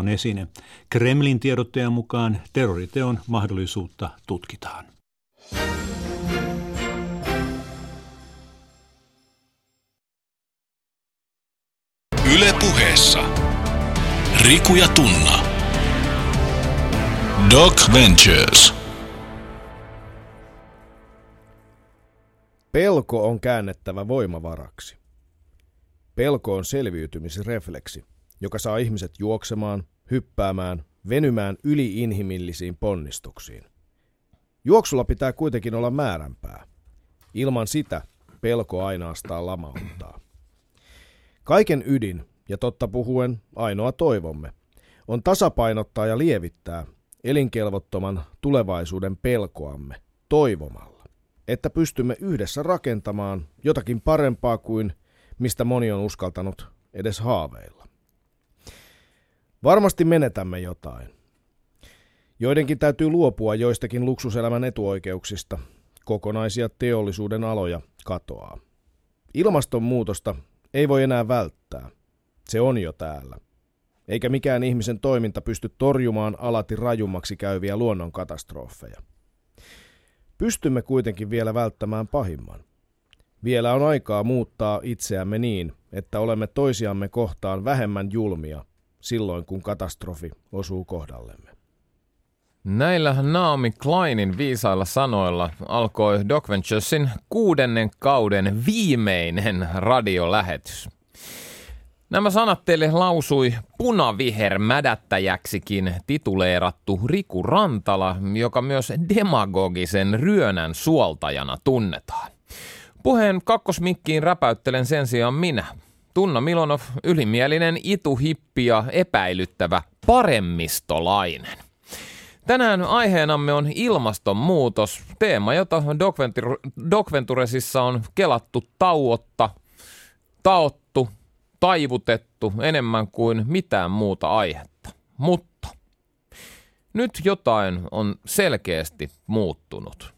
on esine. Kremlin tiedottajan mukaan terroriteon mahdollisuutta tutkitaan. Yle puheessa. Riku ja Tunna. Doc Ventures. Pelko on käännettävä voimavaraksi. Pelko on selviytymisrefleksi, joka saa ihmiset juoksemaan, hyppäämään, venymään yliinhimillisiin ponnistuksiin. Juoksulla pitää kuitenkin olla määränpää. Ilman sitä pelko ainoastaan lamauttaa. Kaiken ydin, ja totta puhuen ainoa toivomme, on tasapainottaa ja lievittää elinkelvottoman tulevaisuuden pelkoamme toivomalla, että pystymme yhdessä rakentamaan jotakin parempaa kuin mistä moni on uskaltanut edes haaveilla. Varmasti menetämme jotain. Joidenkin täytyy luopua joistakin luksuselämän etuoikeuksista. Kokonaisia teollisuuden aloja katoaa. Ilmastonmuutosta ei voi enää välttää. Se on jo täällä. Eikä mikään ihmisen toiminta pysty torjumaan alati rajummaksi käyviä luonnonkatastrofeja. Pystymme kuitenkin vielä välttämään pahimman. Vielä on aikaa muuttaa itseämme niin, että olemme toisiamme kohtaan vähemmän julmia silloin, kun katastrofi osuu kohdallemme. Näillä Naomi Kleinin viisailla sanoilla alkoi Doc Venturesin kuudennen kauden viimeinen radiolähetys. Nämä sanat teille lausui punaviher mädättäjäksikin tituleerattu Riku Rantala, joka myös demagogisen ryönän suoltajana tunnetaan. Puheen kakkosmikkiin räpäyttelen sen sijaan minä, Tunna Milonov, ylimielinen ituhippi ja epäilyttävä paremmistolainen. Tänään aiheenamme on ilmastonmuutos, teema, jota Doc Venturesissa on kelattu tauotta, taottu, taivutettu enemmän kuin mitään muuta aihetta. Mutta nyt jotain on selkeästi muuttunut.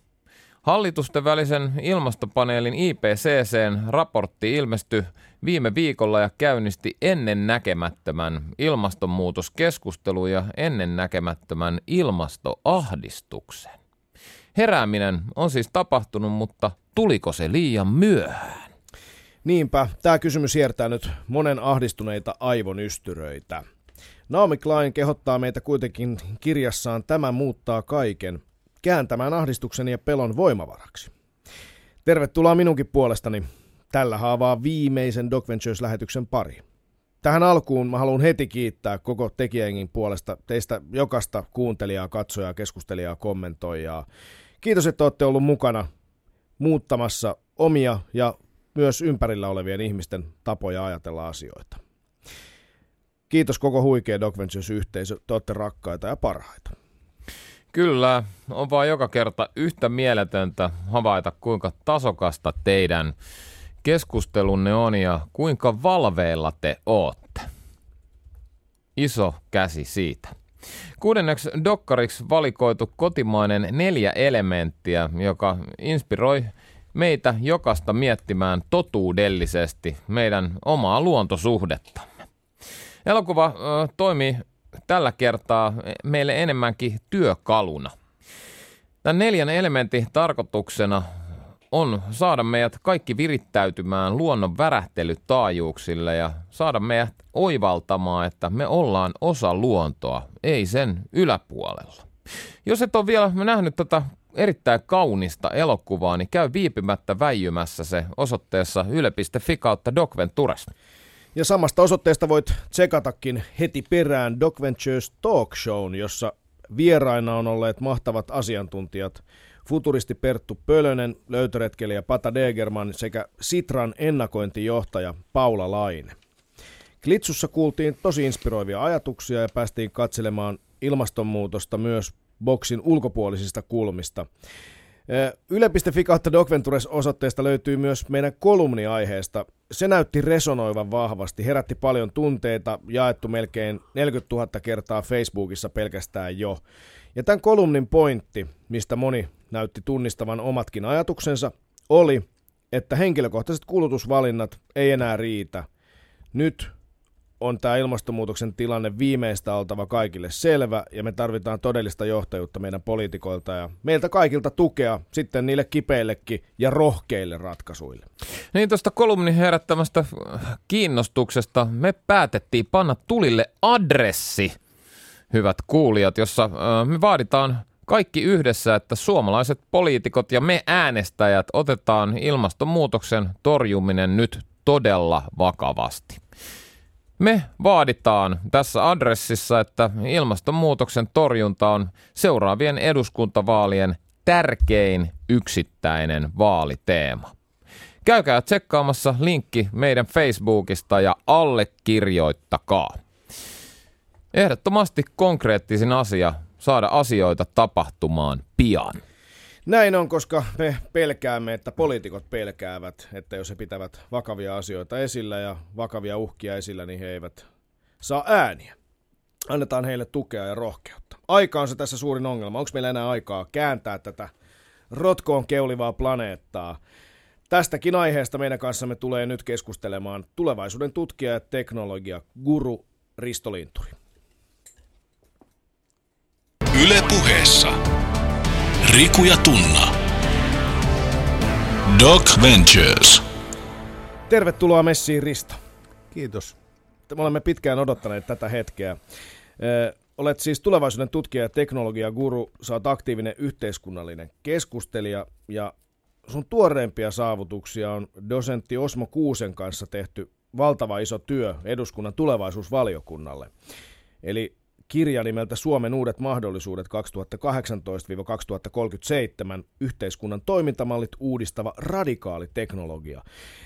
Hallitusten välisen ilmastopaneelin IPCCn raportti ilmestyi viime viikolla ja käynnisti ennen näkemättömän ilmastonmuutoskeskustelun ja ennen näkemättömän ilmastoahdistuksen. Herääminen on siis tapahtunut, mutta tuliko se liian myöhään? Niinpä, tämä kysymys hiertää nyt monen ahdistuneita aivonystyröitä. Naomi Klein kehottaa meitä kuitenkin kirjassaan Tämä muuttaa kaiken kääntämään ahdistuksen ja pelon voimavaraksi. Tervetuloa minunkin puolestani tällä haavaa viimeisen Doc Ventures-lähetyksen pari. Tähän alkuun mä haluan heti kiittää koko tekijängin puolesta teistä jokasta kuuntelijaa, katsojaa, keskustelijaa, kommentoijaa. Kiitos, että olette ollut mukana muuttamassa omia ja myös ympärillä olevien ihmisten tapoja ajatella asioita. Kiitos koko huikea Doc Ventures-yhteisö, te olette rakkaita ja parhaita. Kyllä, on vaan joka kerta yhtä mieletöntä havaita, kuinka tasokasta teidän keskustelunne on ja kuinka valveilla te ootte. Iso käsi siitä. Kuudenneksi dokkariksi valikoitu kotimainen neljä elementtiä, joka inspiroi meitä jokasta miettimään totuudellisesti meidän omaa luontosuhdettamme. Elokuva toimii tällä kertaa meille enemmänkin työkaluna. Tämän neljän elementin tarkoituksena on saada meidät kaikki virittäytymään luonnon värähtelytaajuuksille ja saada meidät oivaltamaan, että me ollaan osa luontoa, ei sen yläpuolella. Jos et ole vielä nähnyt tätä erittäin kaunista elokuvaa, niin käy viipymättä väijymässä se osoitteessa yle.fi kautta Docventures. Ja samasta osoitteesta voit tsekatakin heti perään Doc Ventures Talk Show, jossa vieraina on olleet mahtavat asiantuntijat futuristi Perttu Pölönen, löytöretkelijä Pata Degerman sekä Sitran ennakointijohtaja Paula Laine. Klitsussa kuultiin tosi inspiroivia ajatuksia ja päästiin katselemaan ilmastonmuutosta myös boksin ulkopuolisista kulmista. Yle.fi kautta Docventures osoitteesta löytyy myös meidän kolumniaiheesta. Se näytti resonoivan vahvasti, herätti paljon tunteita, jaettu melkein 40 000 kertaa Facebookissa pelkästään jo. Ja tämän kolumnin pointti, mistä moni näytti tunnistavan omatkin ajatuksensa, oli, että henkilökohtaiset kulutusvalinnat ei enää riitä. Nyt on tämä ilmastonmuutoksen tilanne viimeistä oltava kaikille selvä ja me tarvitaan todellista johtajuutta meidän poliitikoilta ja meiltä kaikilta tukea sitten niille kipeillekin ja rohkeille ratkaisuille. Niin tuosta kolumnin herättämästä kiinnostuksesta me päätettiin panna tulille adressi, hyvät kuulijat, jossa me vaaditaan kaikki yhdessä, että suomalaiset poliitikot ja me äänestäjät otetaan ilmastonmuutoksen torjuminen nyt todella vakavasti. Me vaaditaan tässä adressissa, että ilmastonmuutoksen torjunta on seuraavien eduskuntavaalien tärkein yksittäinen vaaliteema. Käykää tsekkaamassa linkki meidän Facebookista ja allekirjoittakaa. Ehdottomasti konkreettisin asia saada asioita tapahtumaan pian. Näin on, koska me pelkäämme, että poliitikot pelkäävät, että jos he pitävät vakavia asioita esillä ja vakavia uhkia esillä, niin he eivät saa ääniä. Annetaan heille tukea ja rohkeutta. Aika on se tässä suurin ongelma. Onko meillä enää aikaa kääntää tätä rotkoon keulivaa planeettaa? Tästäkin aiheesta meidän kanssamme tulee nyt keskustelemaan tulevaisuuden tutkija ja teknologia guru Risto Linturi. Yle puheessa. Riku ja Tunna. Doc Ventures. Tervetuloa messiin Risto. Kiitos. Me olemme pitkään odottaneet tätä hetkeä. Olet siis tulevaisuuden tutkija ja teknologiaguru, sä oot aktiivinen yhteiskunnallinen keskustelija ja sun tuoreimpia saavutuksia on dosentti Osmo Kuusen kanssa tehty valtava iso työ eduskunnan tulevaisuusvaliokunnalle. Eli kirja nimeltä Suomen uudet mahdollisuudet 2018-2037, yhteiskunnan toimintamallit uudistava radikaali teknologia.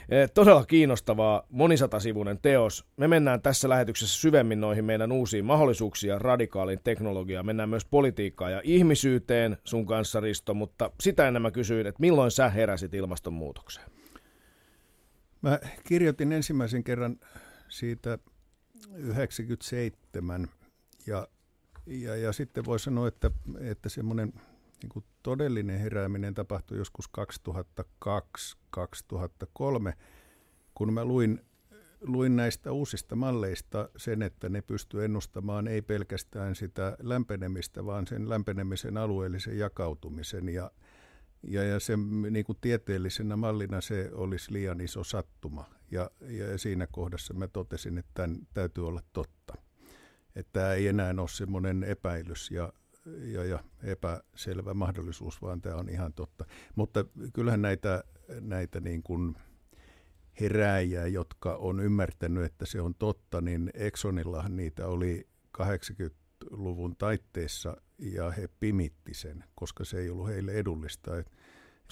Eh, todella kiinnostavaa, monisatasivuinen teos. Me mennään tässä lähetyksessä syvemmin noihin meidän uusiin mahdollisuuksiin ja radikaaliin teknologiaan. Mennään myös politiikkaan ja ihmisyyteen sun kanssa, Risto, mutta sitä ennen mä kysyin, että milloin sä heräsit ilmastonmuutokseen? Mä kirjoitin ensimmäisen kerran siitä 97 ja, ja, ja sitten voi sanoa, että, että semmoinen niin todellinen herääminen tapahtui joskus 2002-2003, kun mä luin, luin näistä uusista malleista sen, että ne pystyy ennustamaan ei pelkästään sitä lämpenemistä, vaan sen lämpenemisen alueellisen jakautumisen. Ja, ja, ja se niin kuin tieteellisenä mallina se olisi liian iso sattuma. Ja, ja siinä kohdassa mä totesin, että tämän täytyy olla totta että tämä ei enää ole semmoinen epäilys ja, ja, ja epäselvä mahdollisuus, vaan tämä on ihan totta. Mutta kyllähän näitä, näitä niin kuin herääjiä, jotka on ymmärtänyt, että se on totta, niin Exxonillahan niitä oli 80-luvun taitteessa ja he pimitti sen, koska se ei ollut heille edullista. Et,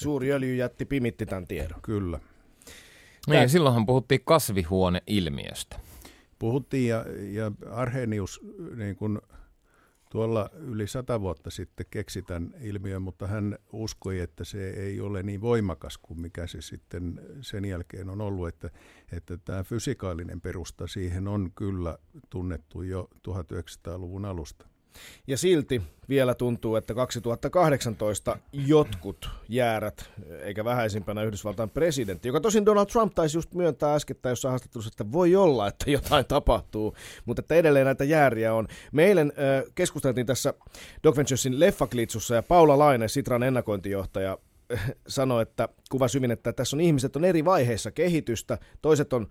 Suuri öljyjätti pimitti tämän tiedon. Kyllä. Niin, silloinhan puhuttiin kasvihuoneilmiöstä puhuttiin ja, ja Arhenius niin kuin tuolla yli sata vuotta sitten keksi tämän ilmiön, mutta hän uskoi, että se ei ole niin voimakas kuin mikä se sitten sen jälkeen on ollut, että, että tämä fysikaalinen perusta siihen on kyllä tunnettu jo 1900-luvun alusta. Ja silti vielä tuntuu, että 2018 jotkut jäärät, eikä vähäisimpänä Yhdysvaltain presidentti, joka tosin Donald Trump taisi just myöntää äskettäin jossain haastattelussa, että voi olla, että jotain tapahtuu, mutta että edelleen näitä jääriä on. Me äh, keskusteltiin tässä Doc Venturesin leffaklitsussa ja Paula Laine, Sitran ennakointijohtaja, sanoi, että kuva syvin, että tässä on ihmiset on eri vaiheissa kehitystä, toiset on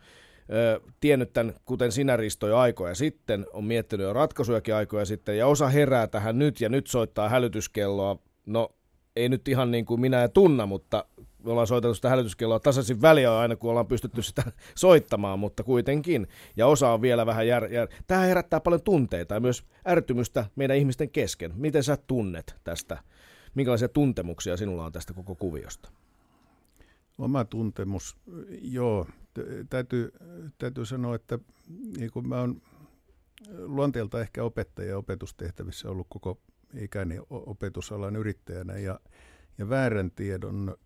tiennyt tämän, kuten sinä Risto, jo aikoja sitten, on miettinyt jo ratkaisujakin aikoja sitten, ja osa herää tähän nyt, ja nyt soittaa hälytyskelloa. No, ei nyt ihan niin kuin minä ja Tunna, mutta me ollaan soiteltu sitä hälytyskelloa tasaisin väliä aina, kun ollaan pystytty sitä soittamaan, mutta kuitenkin. Ja osa on vielä vähän jär... jär... Tämä herättää paljon tunteita ja myös ärtymystä meidän ihmisten kesken. Miten sä tunnet tästä? Minkälaisia tuntemuksia sinulla on tästä koko kuviosta? Oma tuntemus, joo, täytyy, täytyy sanoa, että niin kuin mä oon luonteelta ehkä opettaja ja opetustehtävissä ollut koko ikäni opetusalan yrittäjänä ja, ja väärän tiedon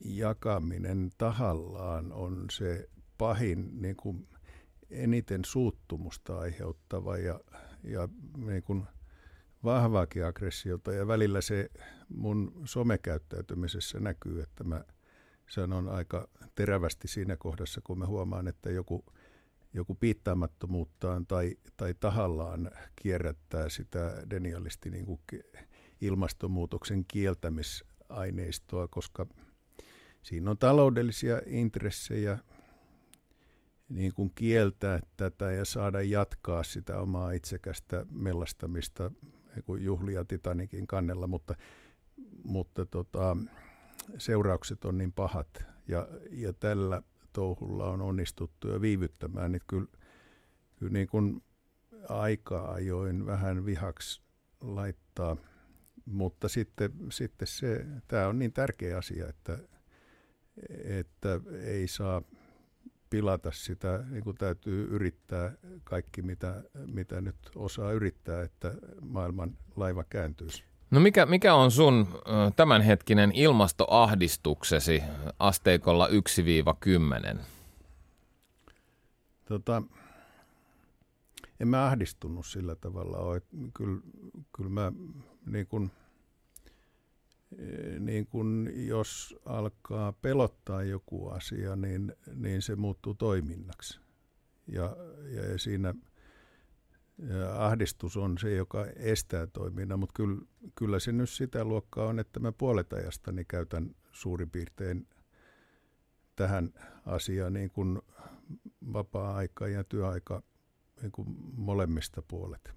jakaminen tahallaan on se pahin niin kuin eniten suuttumusta aiheuttava ja, ja niin kuin vahvaakin aggressiota. Ja välillä se mun somekäyttäytymisessä näkyy, että mä – sanon aika terävästi siinä kohdassa, kun mä huomaan, että joku, joku piittaamattomuuttaan tai, tai tahallaan kierrättää sitä denialisti niin kuin ilmastonmuutoksen kieltämisaineistoa, koska siinä on taloudellisia intressejä niin kuin kieltää tätä ja saada jatkaa sitä omaa itsekästä mellastamista niin juhlia Titanikin kannella, mutta, mutta tota, seuraukset on niin pahat ja, ja tällä touhulla on onnistuttu jo viivyttämään, niin kyllä, kyllä niin kuin aikaa ajoin vähän vihaksi laittaa, mutta sitten, sitten se, tämä on niin tärkeä asia, että, että ei saa pilata sitä, niin kuin täytyy yrittää kaikki, mitä, mitä nyt osaa yrittää, että maailman laiva kääntyisi. No mikä, mikä on sun tämänhetkinen ilmastoahdistuksesi asteikolla 1-10? Tota, en mä ahdistunut sillä tavalla. Kyllä, kyllä mä niin kun, niin kun jos alkaa pelottaa joku asia, niin, niin se muuttuu toiminnaksi. Ja, ja siinä – ahdistus on se, joka estää toiminnan, mutta kyllä, kyllä se nyt sitä luokkaa on, että mä puolet ajastani käytän suurin piirtein tähän asiaan niin kuin vapaa-aika ja työaika niin kuin molemmista puolet.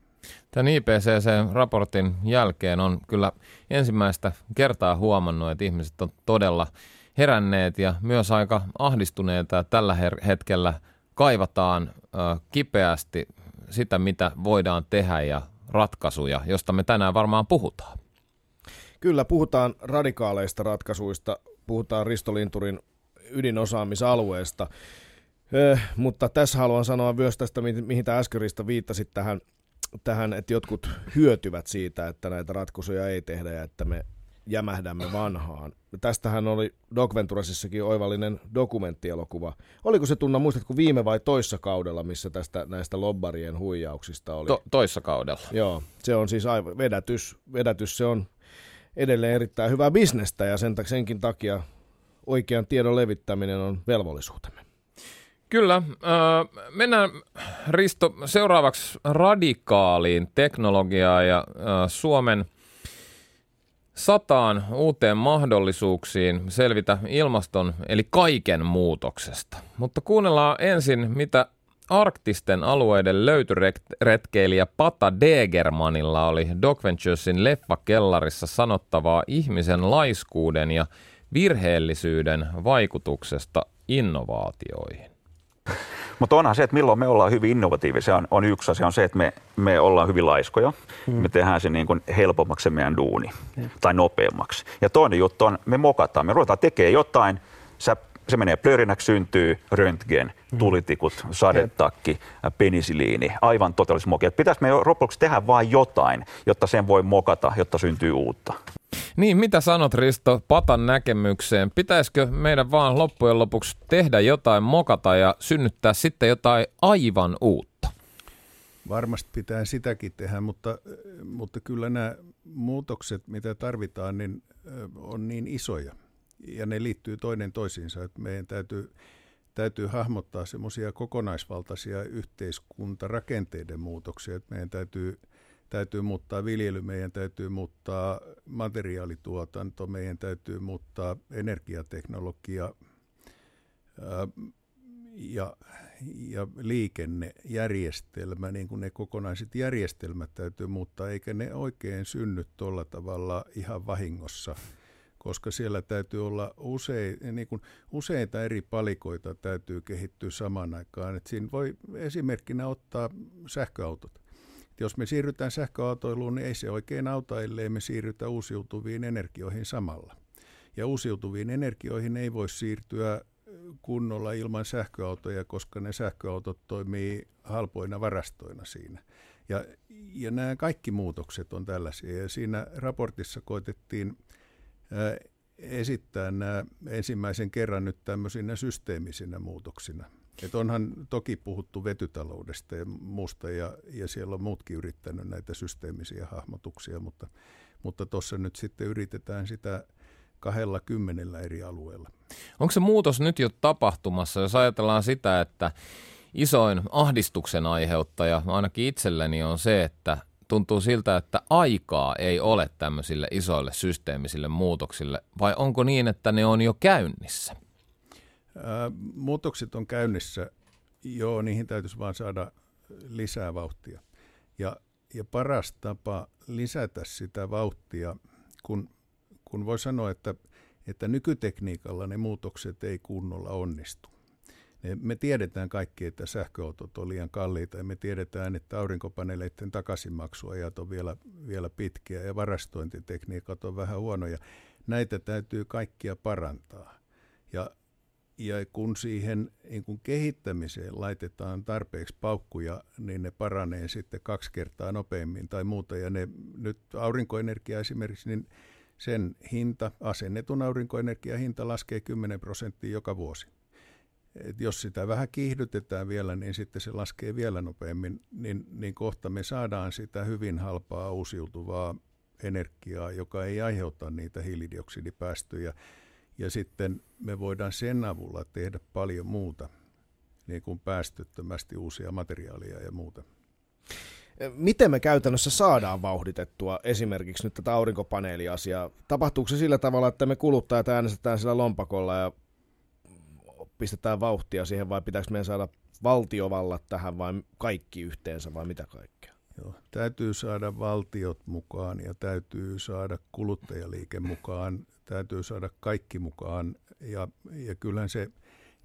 Tämän IPCC-raportin jälkeen on kyllä ensimmäistä kertaa huomannut, että ihmiset on todella heränneet ja myös aika ahdistuneita. Tällä hetkellä kaivataan kipeästi sitä, mitä voidaan tehdä ja ratkaisuja, josta me tänään varmaan puhutaan. Kyllä, puhutaan radikaaleista ratkaisuista, puhutaan Ristolinturin ydinosaamisalueesta, eh, mutta tässä haluan sanoa myös tästä, mihin tämä äsken Risto viittasit tähän, tähän, että jotkut hyötyvät siitä, että näitä ratkaisuja ei tehdä ja että me jämähdämme vanhaan. Tästähän oli Doc Venturasissakin oivallinen dokumenttielokuva. Oliko se tunna, muistatko viime vai toissa kaudella, missä tästä näistä lobbarien huijauksista oli? To, toissa kaudella. Joo, se on siis aivan vedätys, vedätys, se on edelleen erittäin hyvää bisnestä ja sen, senkin takia oikean tiedon levittäminen on velvollisuutemme. Kyllä. Äh, mennään Risto seuraavaksi radikaaliin teknologiaan ja äh, Suomen – sataan uuteen mahdollisuuksiin selvitä ilmaston eli kaiken muutoksesta. Mutta kuunnellaan ensin, mitä arktisten alueiden löytyretkeilijä Pata Degermanilla oli Doc Venturesin leffakellarissa sanottavaa ihmisen laiskuuden ja virheellisyyden vaikutuksesta innovaatioihin. Mutta onhan se, että milloin me ollaan hyvin innovatiivisia, on, on yksi asia, on se, että me, me ollaan hyvin laiskoja. Hmm. Me tehdään se niin kuin helpommaksi se meidän duuni hmm. tai nopeammaksi. Ja toinen juttu on, me mokataan, me ruvetaan tekemään jotain, sä se menee plörinäksi, syntyy röntgen, hmm. tulitikut, sadetakki, penisiliini, aivan totaalismoki. mokia. Pitäisi me lopuksi tehdä vain jotain, jotta sen voi mokata, jotta syntyy uutta. Niin, mitä sanot Risto Patan näkemykseen? Pitäisikö meidän vaan loppujen lopuksi tehdä jotain, mokata ja synnyttää sitten jotain aivan uutta? Varmasti pitää sitäkin tehdä, mutta, mutta kyllä nämä muutokset, mitä tarvitaan, niin on niin isoja. Ja ne liittyy toinen toisiinsa, että meidän täytyy, täytyy hahmottaa semmoisia kokonaisvaltaisia yhteiskuntarakenteiden muutoksia, että meidän täytyy – täytyy muuttaa viljely, meidän täytyy muuttaa materiaalituotanto, meidän täytyy muuttaa energiateknologia ja, ja liikennejärjestelmä, niin kuin ne kokonaiset järjestelmät täytyy muuttaa, eikä ne oikein synny tuolla tavalla ihan vahingossa koska siellä täytyy olla usein, niin kuin useita eri palikoita täytyy kehittyä samaan aikaan. Et siinä voi esimerkkinä ottaa sähköautot jos me siirrytään sähköautoiluun, niin ei se oikein auta, ellei me siirrytä uusiutuviin energioihin samalla. Ja uusiutuviin energioihin ei voi siirtyä kunnolla ilman sähköautoja, koska ne sähköautot toimii halpoina varastoina siinä. Ja, ja nämä kaikki muutokset on tällaisia. Ja siinä raportissa koitettiin ää, esittää nämä ensimmäisen kerran nyt tämmöisinä systeemisinä muutoksina. Et onhan toki puhuttu vetytaloudesta ja muusta, ja, ja siellä on muutkin yrittänyt näitä systeemisiä hahmotuksia, mutta mutta nyt sitten yritetään sitä kahdella kymmenellä eri alueella. Onko se muutos nyt jo tapahtumassa, jos ajatellaan sitä, että isoin ahdistuksen aiheuttaja ainakin itselleni on se, että tuntuu siltä, että aikaa ei ole tämmöisille isoille systeemisille muutoksille, vai onko niin, että ne on jo käynnissä? Ää, muutokset on käynnissä, joo, niihin täytyisi vaan saada lisää vauhtia. Ja, ja paras tapa lisätä sitä vauhtia, kun, kun voi sanoa, että, että nykytekniikalla ne muutokset ei kunnolla onnistu. Me tiedetään kaikki, että sähköautot on liian kalliita ja me tiedetään, että aurinkopaneeleiden takaisinmaksuajat on vielä, vielä pitkiä ja varastointitekniikat on vähän huonoja. Näitä täytyy kaikkia parantaa. Ja, ja kun siihen niin kun kehittämiseen laitetaan tarpeeksi paukkuja, niin ne paranee sitten kaksi kertaa nopeammin tai muuta. Ja ne, nyt aurinkoenergia esimerkiksi, niin sen hinta, asennetun aurinkoenergian hinta laskee 10 prosenttia joka vuosi. Et jos sitä vähän kiihdytetään vielä, niin sitten se laskee vielä nopeammin, niin, niin kohta me saadaan sitä hyvin halpaa uusiutuvaa energiaa, joka ei aiheuta niitä hiilidioksidipäästöjä. Ja sitten me voidaan sen avulla tehdä paljon muuta, niin kuin päästöttömästi uusia materiaaleja ja muuta. Miten me käytännössä saadaan vauhditettua esimerkiksi nyt tätä aurinkopaneeliasiaa? Tapahtuuko se sillä tavalla, että me kuluttajat äänestetään sillä lompakolla ja pistetään vauhtia siihen vai pitääkö meidän saada valtiovallat tähän vai kaikki yhteensä vai mitä kaikkea? Joo, täytyy saada valtiot mukaan ja täytyy saada kuluttajaliike mukaan, täytyy saada kaikki mukaan. Ja, ja kyllähän se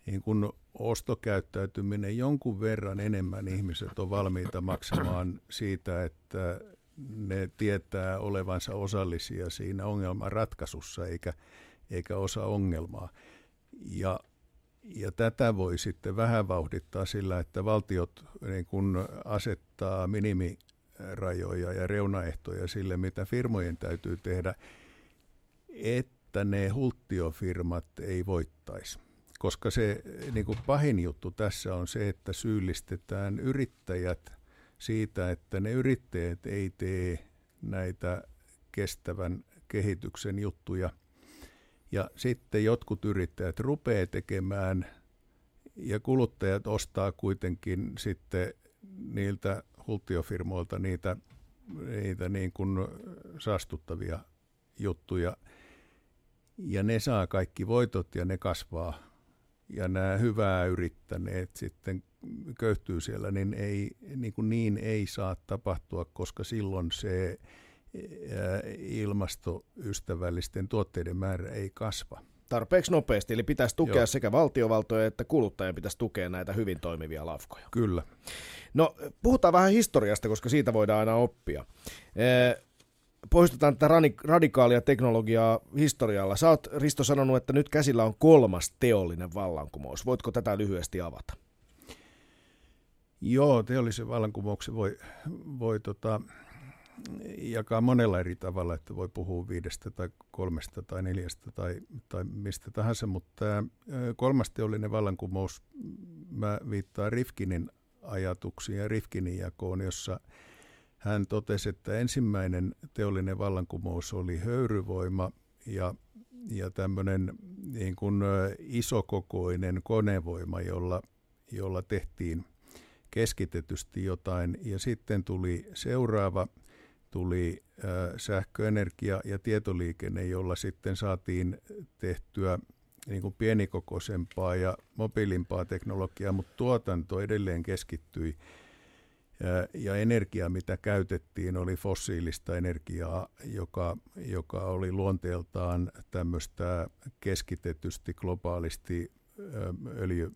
niin kun ostokäyttäytyminen jonkun verran enemmän ihmiset on valmiita maksamaan siitä, että ne tietää olevansa osallisia siinä ongelman ratkaisussa eikä, eikä osa ongelmaa. Ja ja tätä voi sitten vähän vauhdittaa sillä, että valtiot niin kun asettaa minimirajoja ja reunaehtoja sille, mitä firmojen täytyy tehdä, että ne hulttiofirmat ei voittaisi. Koska se niin kuin pahin juttu tässä on se, että syyllistetään yrittäjät siitä, että ne yrittäjät ei tee näitä kestävän kehityksen juttuja – ja sitten jotkut yrittäjät rupeaa tekemään ja kuluttajat ostaa kuitenkin sitten niiltä hultiofirmoilta niitä, niitä niin kuin saastuttavia juttuja. Ja ne saa kaikki voitot ja ne kasvaa. Ja nämä hyvää yrittäneet sitten köyhtyy siellä, niin, ei, niin, kuin niin ei saa tapahtua, koska silloin se ilmastoystävällisten tuotteiden määrä ei kasva. Tarpeeksi nopeasti, eli pitäisi tukea Joo. sekä valtiovaltoja että kuluttajien pitäisi tukea näitä hyvin toimivia lafkoja. Kyllä. No, puhutaan vähän historiasta, koska siitä voidaan aina oppia. Poistetaan tätä radikaalia teknologiaa historialla. Sä oot, Risto, sanonut, että nyt käsillä on kolmas teollinen vallankumous. Voitko tätä lyhyesti avata? Joo, teollisen vallankumouksen voi, voi tota, jakaa monella eri tavalla, että voi puhua viidestä tai kolmesta tai neljästä tai, tai mistä tahansa, mutta kolmas teollinen vallankumous, mä viittaan Rifkinin ajatuksiin ja Rifkinin jakoon, jossa hän totesi, että ensimmäinen teollinen vallankumous oli höyryvoima ja, ja tämmöinen niin kuin isokokoinen konevoima, jolla, jolla tehtiin keskitetysti jotain. Ja sitten tuli seuraava – tuli sähköenergia ja tietoliikenne, jolla sitten saatiin tehtyä niin kuin pienikokoisempaa ja mobiilimpaa teknologiaa, mutta tuotanto edelleen keskittyi ja energia, mitä käytettiin, oli fossiilista energiaa, joka, joka oli luonteeltaan tämmöistä keskitetysti globaalisti öljy,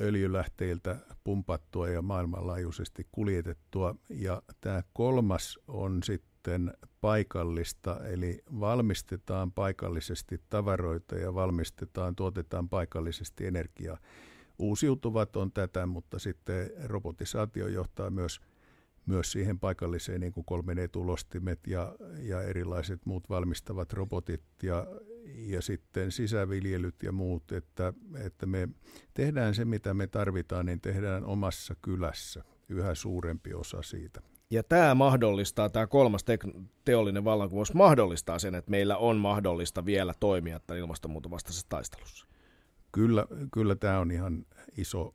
öljylähteiltä pumpattua ja maailmanlaajuisesti kuljetettua. Ja tämä kolmas on sitten paikallista, eli valmistetaan paikallisesti tavaroita ja valmistetaan, tuotetaan paikallisesti energiaa. Uusiutuvat on tätä, mutta sitten robotisaatio johtaa myös – myös siihen paikalliseen niin kuin 3D-tulostimet ja, ja erilaiset muut valmistavat robotit ja, ja sitten sisäviljelyt ja muut, että, että me tehdään se, mitä me tarvitaan, niin tehdään omassa kylässä yhä suurempi osa siitä. Ja tämä mahdollistaa, tämä kolmas te- teollinen vallankumous mahdollistaa sen, että meillä on mahdollista vielä toimia tämän ilmastonmuuton vastaisessa taistelussa. kyllä, kyllä tämä on ihan iso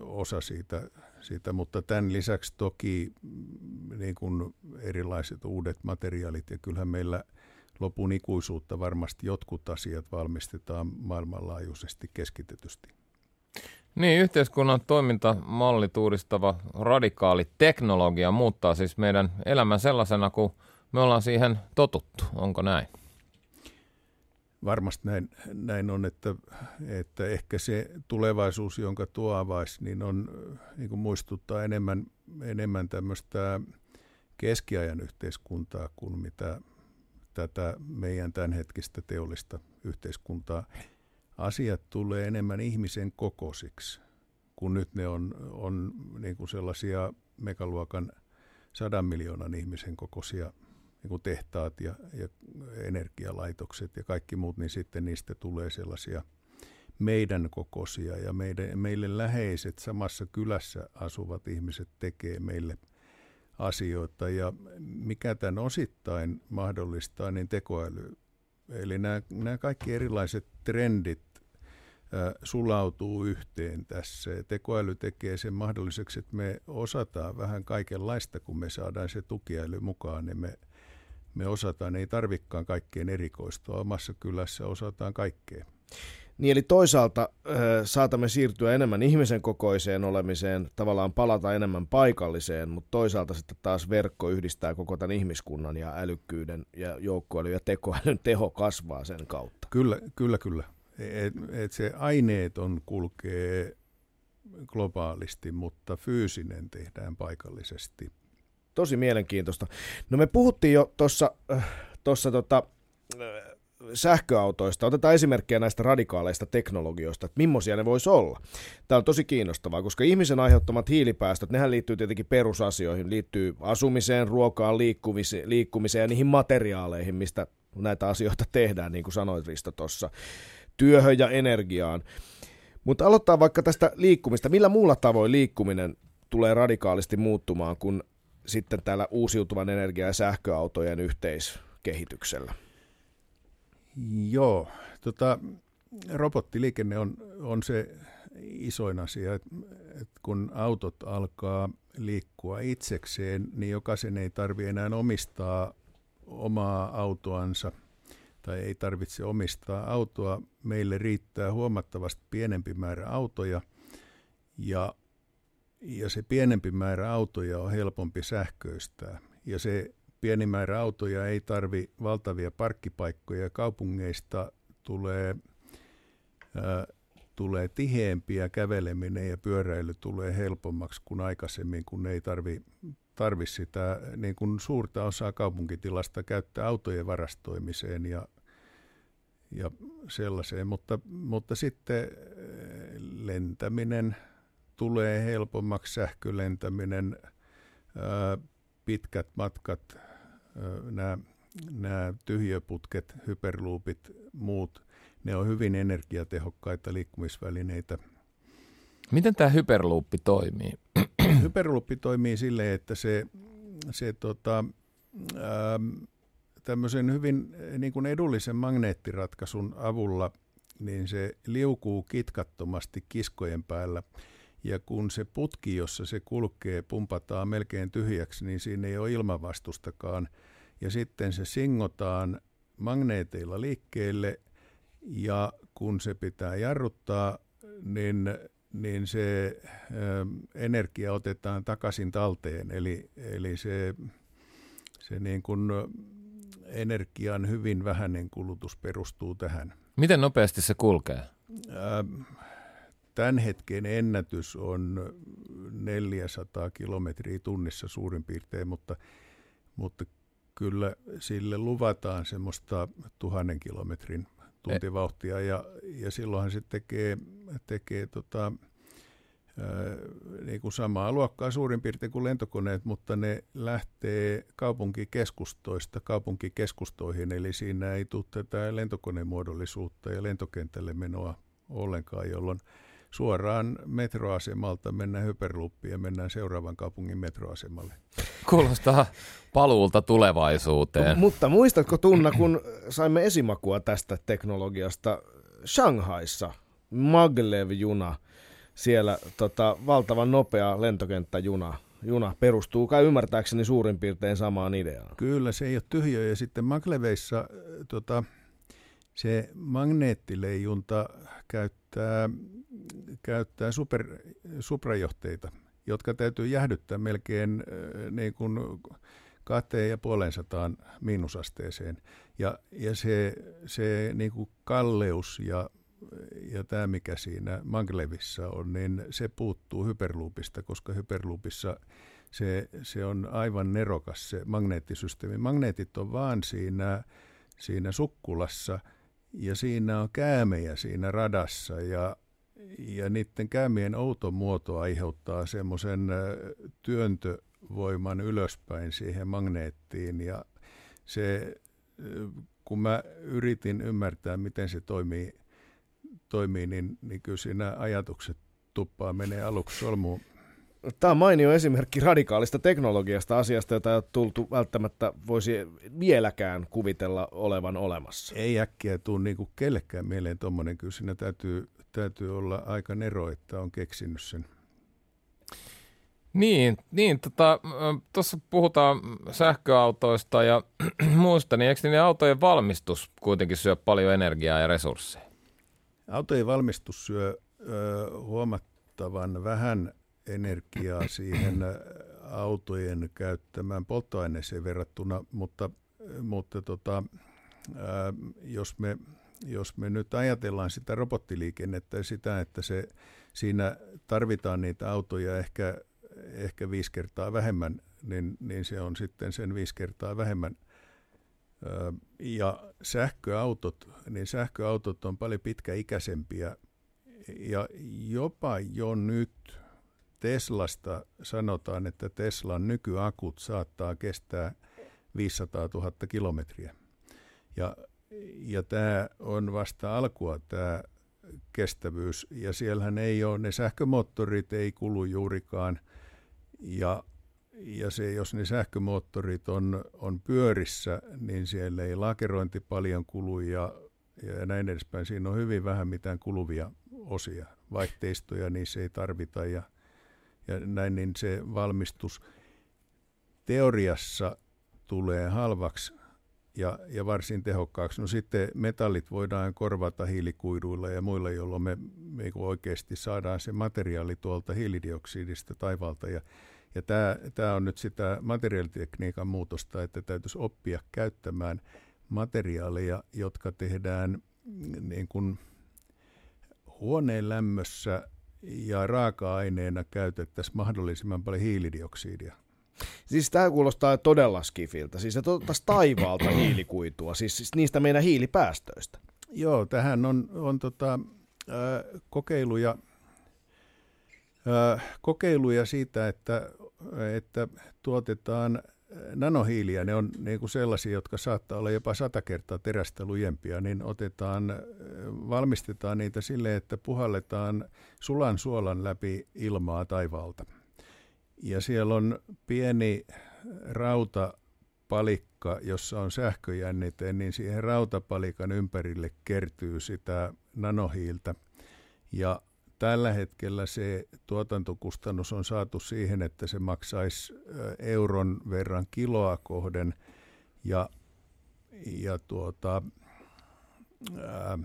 osa siitä, siitä, mutta tämän lisäksi toki mm, niin kuin erilaiset uudet materiaalit ja kyllähän meillä lopun ikuisuutta varmasti jotkut asiat valmistetaan maailmanlaajuisesti keskitetysti. Niin, yhteiskunnan toimintamalli uudistava radikaali teknologia muuttaa siis meidän elämän sellaisena, kun me ollaan siihen totuttu. Onko näin? Varmasti näin, näin on, että, että ehkä se tulevaisuus, jonka tuo avaisi, niin, on, niin kuin muistuttaa enemmän, enemmän tämmöistä keskiajan yhteiskuntaa kuin mitä tätä meidän tämänhetkistä teollista yhteiskuntaa. Asiat tulee enemmän ihmisen kokoisiksi, kun nyt ne on, on niin kuin sellaisia megaluokan sadan miljoonan ihmisen kokoisia niin kuin tehtaat ja, ja energialaitokset ja kaikki muut, niin sitten niistä tulee sellaisia meidän kokoisia ja meidän, meille läheiset samassa kylässä asuvat ihmiset tekee meille asioita ja mikä tämän osittain mahdollistaa, niin tekoäly. Eli nämä, nämä kaikki erilaiset trendit sulautuu yhteen tässä. Tekoäly tekee sen mahdolliseksi, että me osataan vähän kaikenlaista, kun me saadaan se tukiäly mukaan, niin me me osataan, ei tarvikaan kaikkeen erikoistua. Omassa kylässä osataan kaikkea. Niin eli toisaalta äh, saatamme siirtyä enemmän ihmisen kokoiseen olemiseen, tavallaan palata enemmän paikalliseen, mutta toisaalta sitten taas verkko yhdistää koko tämän ihmiskunnan ja älykkyyden ja joukkoälyn ja tekoälyn teho kasvaa sen kautta. Kyllä, kyllä, kyllä. Et, et se aineet on kulkee globaalisti, mutta fyysinen tehdään paikallisesti tosi mielenkiintoista. No me puhuttiin jo tuossa tossa tota, sähköautoista. Otetaan esimerkkejä näistä radikaaleista teknologioista, että millaisia ne voisi olla. Tämä on tosi kiinnostavaa, koska ihmisen aiheuttamat hiilipäästöt, nehän liittyy tietenkin perusasioihin, liittyy asumiseen, ruokaan, liikkumiseen, liikkumiseen ja niihin materiaaleihin, mistä näitä asioita tehdään, niin kuin sanoit Risto tuossa, työhön ja energiaan. Mutta aloittaa vaikka tästä liikkumista. Millä muulla tavoin liikkuminen tulee radikaalisti muuttumaan, kun sitten täällä uusiutuvan energia- ja sähköautojen yhteiskehityksellä? Joo, tota, robottiliikenne on, on se isoin asia, että et kun autot alkaa liikkua itsekseen, niin jokaisen ei tarvitse enää omistaa omaa autoansa tai ei tarvitse omistaa autoa. Meille riittää huomattavasti pienempi määrä autoja ja ja se pienempi määrä autoja on helpompi sähköistää. Ja se pieni määrä autoja ei tarvi valtavia parkkipaikkoja. Kaupungeista tulee, ää, tulee tiheämpiä käveleminen ja pyöräily tulee helpommaksi kuin aikaisemmin, kun ei tarvi, tarvi sitä niin kuin suurta osaa kaupunkitilasta käyttää autojen varastoimiseen ja, ja sellaiseen. Mutta, mutta sitten lentäminen – tulee helpommaksi sähkölentäminen, pitkät matkat, nämä, nämä tyhjöputket, hyperloopit, muut, ne on hyvin energiatehokkaita liikkumisvälineitä. Miten tämä hyperluuppi toimii? Hyperluuppi toimii sille, että se, se tota, tämmöisen hyvin niin kuin edullisen magneettiratkaisun avulla niin se liukuu kitkattomasti kiskojen päällä – ja kun se putki, jossa se kulkee, pumpataan melkein tyhjäksi, niin siinä ei ole ilmavastustakaan. Ja sitten se singotaan magneeteilla liikkeelle ja kun se pitää jarruttaa, niin, niin se ö, energia otetaan takaisin talteen. Eli, eli se, se niin kuin energian hyvin vähäinen kulutus perustuu tähän. Miten nopeasti se kulkee? Ö, Tämän hetken ennätys on 400 kilometriä tunnissa suurin piirtein, mutta, mutta kyllä sille luvataan semmoista tuhannen kilometrin tuntivauhtia ja, ja silloinhan se tekee, tekee tota, niin kuin samaa luokkaa suurin piirtein kuin lentokoneet, mutta ne lähtee kaupunkikeskustoista kaupunkikeskustoihin, eli siinä ei tule tätä lentokonemuodollisuutta ja lentokentälle menoa ollenkaan, jolloin suoraan metroasemalta mennään hyperluppiin ja mennään seuraavan kaupungin metroasemalle. Kuulostaa paluulta tulevaisuuteen. Mutta muistatko Tunna, kun saimme esimakua tästä teknologiasta Shanghaissa Maglev-juna siellä, tota, valtavan nopea lentokenttäjuna juna perustuu kai ymmärtääkseni suurin piirtein samaan ideaan. Kyllä, se ei ole tyhjö. Ja sitten Magleveissa äh, tota, se magneettileijunta käyttää, käyttää super, suprajohteita, jotka täytyy jäähdyttää melkein äh, niin kuin kahteen ja puoleen sataan miinusasteeseen. Ja, ja se, se niin kuin kalleus ja, ja tämä, mikä siinä Maglevissa on, niin se puuttuu hyperloopista, koska hyperloopissa se, se on aivan nerokas se magneettisysteemi. Magneetit on vaan siinä, siinä sukkulassa ja siinä on käämejä siinä radassa ja, ja niiden käämien outo muoto aiheuttaa semmoisen työntövoiman ylöspäin siihen magneettiin ja se, kun mä yritin ymmärtää, miten se toimii, toimii niin, niin kyllä siinä ajatukset tuppaa menee aluksi solmuun. Tämä on mainio esimerkki radikaalista teknologiasta, asiasta, jota ei ole tultu välttämättä voisi vieläkään kuvitella olevan olemassa. Ei äkkiä tule niin kuin kellekään mieleen tuommoinen. Kyllä siinä täytyy, täytyy olla aika nero, että on keksinyt sen. Niin, niin tuossa tota, puhutaan sähköautoista ja muista, niin eikö niin autojen valmistus kuitenkin syö paljon energiaa ja resursseja? Autojen valmistus syö huomattavan vähän energiaa siihen autojen käyttämään polttoaineeseen verrattuna, mutta, mutta tota, jos, me, jos me nyt ajatellaan sitä robottiliikennettä ja sitä, että se, siinä tarvitaan niitä autoja ehkä, ehkä viisi kertaa vähemmän, niin, niin se on sitten sen viisi kertaa vähemmän. Ja sähköautot, niin sähköautot on paljon pitkäikäisempiä ja jopa jo nyt Teslasta sanotaan, että Teslan nykyakut saattaa kestää 500 000 kilometriä. Ja, ja tämä on vasta alkua tämä kestävyys. Ja siellähän ei ole, ne sähkömoottorit ei kulu juurikaan. Ja, ja se, jos ne sähkömoottorit on, on pyörissä, niin siellä ei lakerointi paljon kulu ja, ja näin edespäin. Siinä on hyvin vähän mitään kuluvia osia. Vaihteistoja niissä ei tarvita ja – ja näin, niin se valmistus teoriassa tulee halvaksi ja, ja varsin tehokkaaksi. No sitten metallit voidaan korvata hiilikuiduilla ja muilla, jolloin me, me oikeasti saadaan se materiaali tuolta hiilidioksidista taivaalta. Ja, ja tämä, tämä on nyt sitä materiaalitekniikan muutosta, että täytyisi oppia käyttämään materiaaleja, jotka tehdään niin kuin huoneen lämmössä ja raaka-aineena käytettäisiin mahdollisimman paljon hiilidioksidia. Siis tämä kuulostaa todella skifiltä. Siis että otettaisiin taivaalta hiilikuitua, siis, siis niistä meidän hiilipäästöistä. Joo, tähän on, on tota, kokeiluja, kokeiluja siitä, että, että tuotetaan nanohiiliä, ne on niin kuin sellaisia, jotka saattaa olla jopa sata kertaa terästä lujempia, niin otetaan, valmistetaan niitä sille, että puhalletaan sulan suolan läpi ilmaa taivaalta. Ja siellä on pieni rautapalikka, jossa on sähköjännite, niin siihen rautapalikan ympärille kertyy sitä nanohiiltä. Ja Tällä hetkellä se tuotantokustannus on saatu siihen, että se maksaisi euron verran kiloa kohden ja, ja, tuota, ää,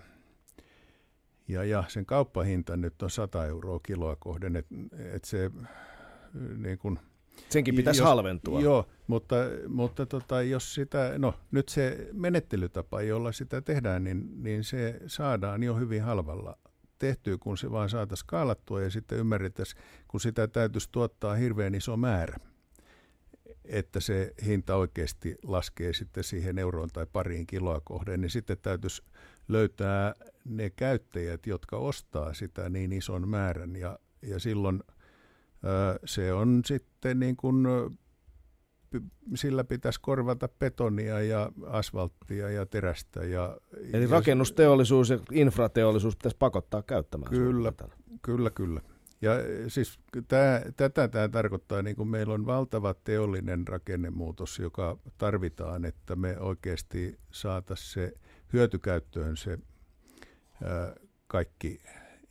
ja, ja sen kauppahinta nyt on 100 euroa kiloa kohden, että et se niin kun, Senkin pitäisi jos, halventua. Joo, mutta, mutta tota, jos sitä, no nyt se menettelytapa, jolla sitä tehdään, niin, niin se saadaan jo hyvin halvalla tehtyä, kun se vaan saataisiin skaalattua ja sitten ymmärrettäisiin, kun sitä täytyisi tuottaa hirveän iso määrä, että se hinta oikeasti laskee sitten siihen euroon tai pariin kiloa kohden, niin sitten täytyisi löytää ne käyttäjät, jotka ostaa sitä niin ison määrän. Ja, ja silloin se on sitten niin kuin sillä pitäisi korvata betonia ja asfalttia ja terästä. Ja, Eli rakennusteollisuus ja infrateollisuus pitäisi pakottaa käyttämään. Kyllä, kyllä, kyllä. Ja e, siis tämä, tätä tämä tarkoittaa, niin kuin meillä on valtava teollinen rakennemuutos, joka tarvitaan, että me oikeasti saataisiin se hyötykäyttöön se ää, kaikki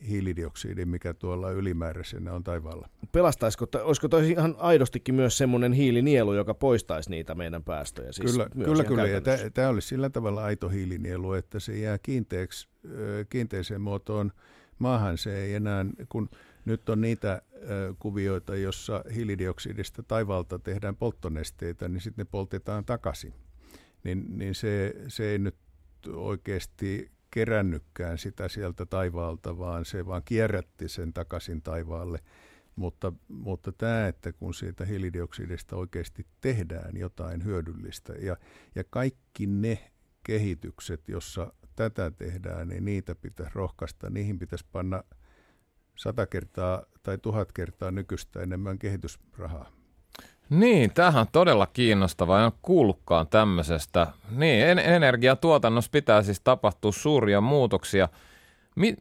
hiilidioksidin, mikä tuolla ylimääräisenä on taivaalla. Pelastaisiko, olisiko toi ihan aidostikin myös semmoinen hiilinielu, joka poistaisi niitä meidän päästöjä? Siis kyllä, kyllä, kyllä. Ja tämä olisi sillä tavalla aito hiilinielu, että se jää kiinteäksi, kiinteiseen muotoon maahan. Se ei enää, kun nyt on niitä kuvioita, jossa hiilidioksidista taivalta tehdään polttonesteitä, niin sitten ne poltetaan takaisin. Niin, niin se, se ei nyt oikeasti kerännytkään sitä sieltä taivaalta, vaan se vaan kierrätti sen takaisin taivaalle. Mutta, mutta tämä, että kun siitä hiilidioksidista oikeasti tehdään jotain hyödyllistä ja, ja kaikki ne kehitykset, jossa tätä tehdään, niin niitä pitäisi rohkaista, niihin pitäisi panna sata kertaa tai tuhat kertaa nykyistä enemmän kehitysrahaa. Niin, tähän on todella kiinnostavaa. En kuullutkaan tämmöisestä. Niin, en- energiatuotannossa pitää siis tapahtua suuria muutoksia.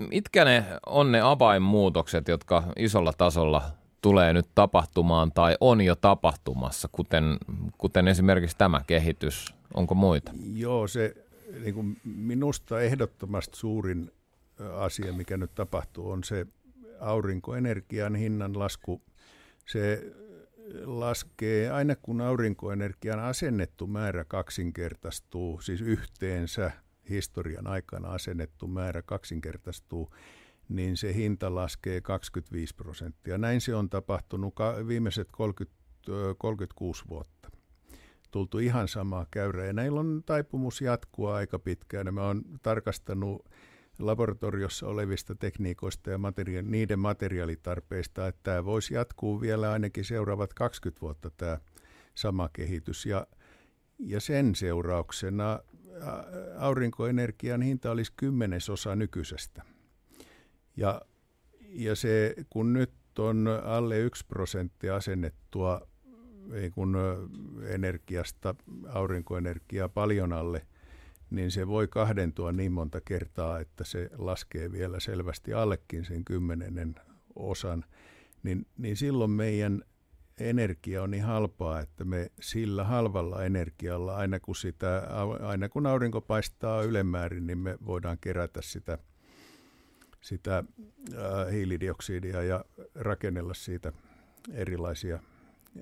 mitkä ne on ne avainmuutokset, jotka isolla tasolla tulee nyt tapahtumaan tai on jo tapahtumassa, kuten, kuten esimerkiksi tämä kehitys? Onko muita? Joo, se niin kuin minusta ehdottomasti suurin asia, mikä nyt tapahtuu, on se aurinkoenergian hinnan lasku. Se laskee, aina kun aurinkoenergian asennettu määrä kaksinkertaistuu, siis yhteensä historian aikana asennettu määrä kaksinkertaistuu, niin se hinta laskee 25 prosenttia. Näin se on tapahtunut viimeiset 30, 36 vuotta. Tultu ihan samaa käyrää ja näillä on taipumus jatkua aika pitkään. Mä oon tarkastanut laboratoriossa olevista tekniikoista ja materia- niiden materiaalitarpeista, että tämä voisi jatkuu vielä ainakin seuraavat 20 vuotta tämä sama kehitys. Ja, ja sen seurauksena aurinkoenergian hinta olisi kymmenesosa nykyisestä. Ja, ja se, kun nyt on alle 1 prosenttia asennettua kun energiasta, aurinkoenergiaa paljon alle – niin se voi kahdentua niin monta kertaa, että se laskee vielä selvästi allekin sen kymmenennen osan, niin, niin silloin meidän energia on niin halpaa, että me sillä halvalla energialla, aina kun, sitä, aina kun aurinko paistaa ylemmäärin, niin me voidaan kerätä sitä, sitä äh, hiilidioksidia ja rakennella siitä erilaisia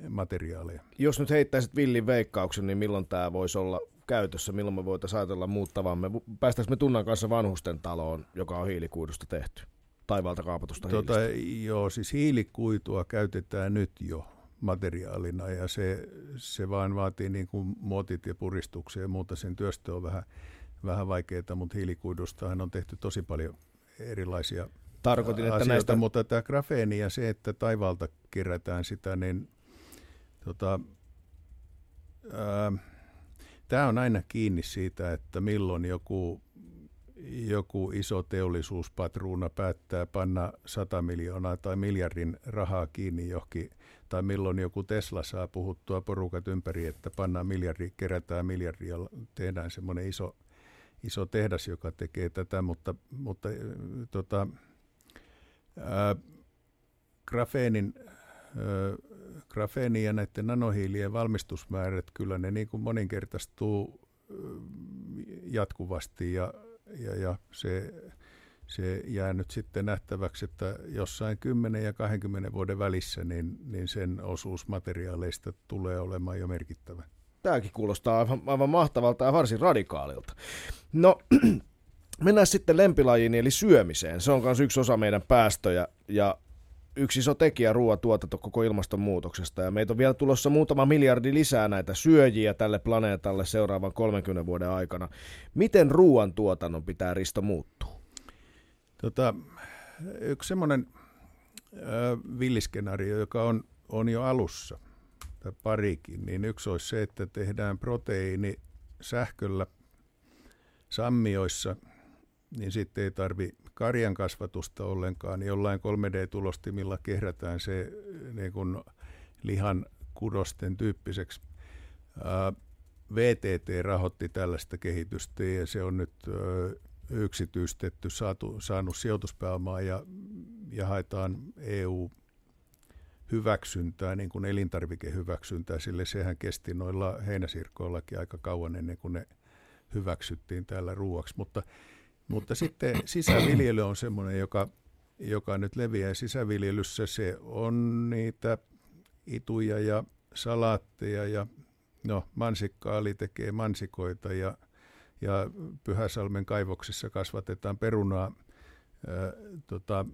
materiaaleja. Jos nyt heittäisit villin veikkauksen, niin milloin tämä voisi olla käytössä, milloin me voitaisiin ajatella muuttavamme? Päästäisiin me Tunnan kanssa vanhusten taloon, joka on hiilikuidusta tehty, taivaalta kaapatusta tota, Joo, siis hiilikuitua käytetään nyt jo materiaalina ja se, se vaan vaatii niin kuin muotit ja puristuksia ja muuta. Sen työstö on vähän, vähän vaikeaa, mutta hiilikuidustahan on tehty tosi paljon erilaisia Tarkoitin, että asioita, näistä... mutta tämä grafeeni ja se, että taivaalta kerätään sitä, niin tota, ää, tämä on aina kiinni siitä, että milloin joku, joku iso teollisuuspatruuna päättää panna 100 miljoonaa tai miljardin rahaa kiinni johonkin, tai milloin joku Tesla saa puhuttua porukat ympäri, että pannaan miljardi, kerätään miljardi ja tehdään semmoinen iso, iso tehdas, joka tekee tätä, mutta, mutta tota, ää, grafeenin ää, grafeeni ja näiden nanohiilien valmistusmäärät, kyllä ne niin kuin moninkertaistuu jatkuvasti ja, ja, ja se, se jää nyt sitten nähtäväksi, että jossain 10 ja 20 vuoden välissä niin, niin sen osuus materiaaleista tulee olemaan jo merkittävä. Tämäkin kuulostaa aivan, aivan mahtavalta ja varsin radikaalilta. No, mennään sitten lempilajiin eli syömiseen. Se on myös yksi osa meidän päästöjä ja yksi iso tekijä ruoantuotanto koko ilmastonmuutoksesta. Ja meitä on vielä tulossa muutama miljardi lisää näitä syöjiä tälle planeetalle seuraavan 30 vuoden aikana. Miten ruoantuotannon pitää Risto muuttua? Tota, yksi semmoinen villiskenaario, joka on, on jo alussa, tai parikin, niin yksi olisi se, että tehdään proteiini sähköllä sammioissa, niin sitten ei tarvi karjan kasvatusta ollenkaan, niin jollain 3D-tulostimilla kehrätään se niin kuin lihan kudosten tyyppiseksi. VTT rahoitti tällaista kehitystä ja se on nyt yksityistetty, saatu, saanut sijoituspääomaa ja, ja haetaan EU hyväksyntää, niin kuin elintarvikehyväksyntää, sille sehän kesti noilla heinäsirkoillakin aika kauan ennen kuin ne hyväksyttiin täällä ruuaksi. Mutta mutta sitten sisäviljely on semmoinen, joka, joka nyt leviää sisäviljelyssä, se on niitä ituja ja salaatteja ja no, mansikkaali tekee mansikoita ja, ja Pyhäsalmen kaivoksissa kasvatetaan perunaa ää, tota,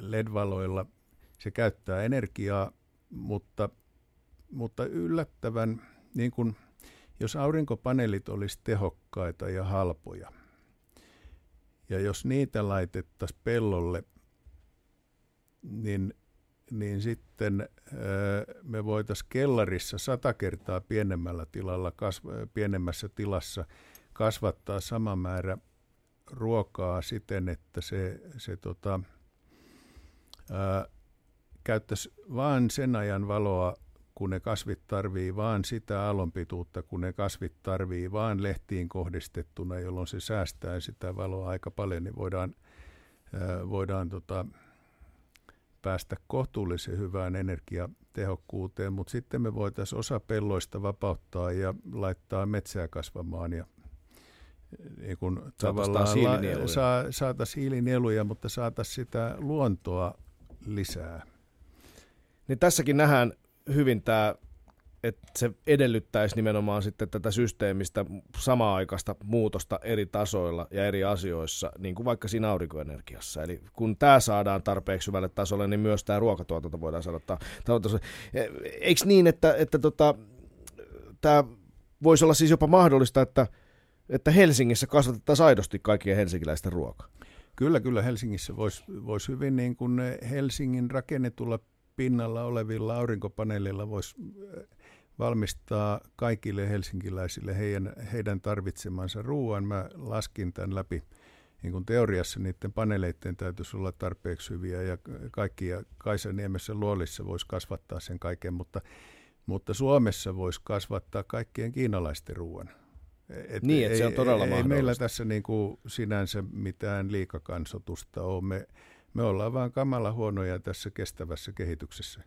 LED-valoilla. Se käyttää energiaa, mutta, mutta yllättävän, niin kuin, jos aurinkopaneelit olisi tehokkaita ja halpoja, ja jos niitä laitettaisiin pellolle, niin, niin sitten me voitaisiin kellarissa sata kertaa pienemmällä tilalla, kasv- pienemmässä tilassa kasvattaa sama määrä ruokaa siten, että se, se tota, ää, käyttäisi vain sen ajan valoa, kun ne kasvit tarvii vaan sitä aallonpituutta, kun ne kasvit tarvii vaan lehtiin kohdistettuna, jolloin se säästää sitä valoa aika paljon, niin voidaan, voidaan tota, päästä kohtuullisen hyvään energiatehokkuuteen, mutta sitten me voitaisiin osa pelloista vapauttaa ja laittaa metsää kasvamaan ja niin kun tavallaan hiilinieluja. Saa, saataisiin hiilinieluja, mutta saataisiin sitä luontoa lisää. Niin tässäkin nähdään hyvin tämä, että se edellyttäisi nimenomaan sitten tätä systeemistä samaa-aikaista muutosta eri tasoilla ja eri asioissa, niin kuin vaikka siinä aurinkoenergiassa. Eli kun tämä saadaan tarpeeksi hyvälle tasolle, niin myös tämä ruokatuotanto voidaan saada. Eikö niin, että, että tota, tämä voisi olla siis jopa mahdollista, että, että Helsingissä kasvatettaisiin aidosti kaikkien helsinkiläisten ruokaa? Kyllä, kyllä Helsingissä voisi vois hyvin niin kuin Helsingin rakennetulla pinnalla olevilla aurinkopaneeleilla voisi äh, valmistaa kaikille helsinkiläisille heidän, heidän tarvitsemansa ruoan. Mä laskin tämän läpi niin kuin teoriassa niiden paneeleiden täytyisi olla tarpeeksi hyviä ja kaikki ja Kaisaniemessä luolissa voisi kasvattaa sen kaiken, mutta, mutta Suomessa voisi kasvattaa kaikkien kiinalaisten ruoan. Et niin, että se on todella ei, ei meillä tässä niin kuin sinänsä mitään liikakansotusta ole. Me, me ollaan vaan kamala huonoja tässä kestävässä kehityksessä.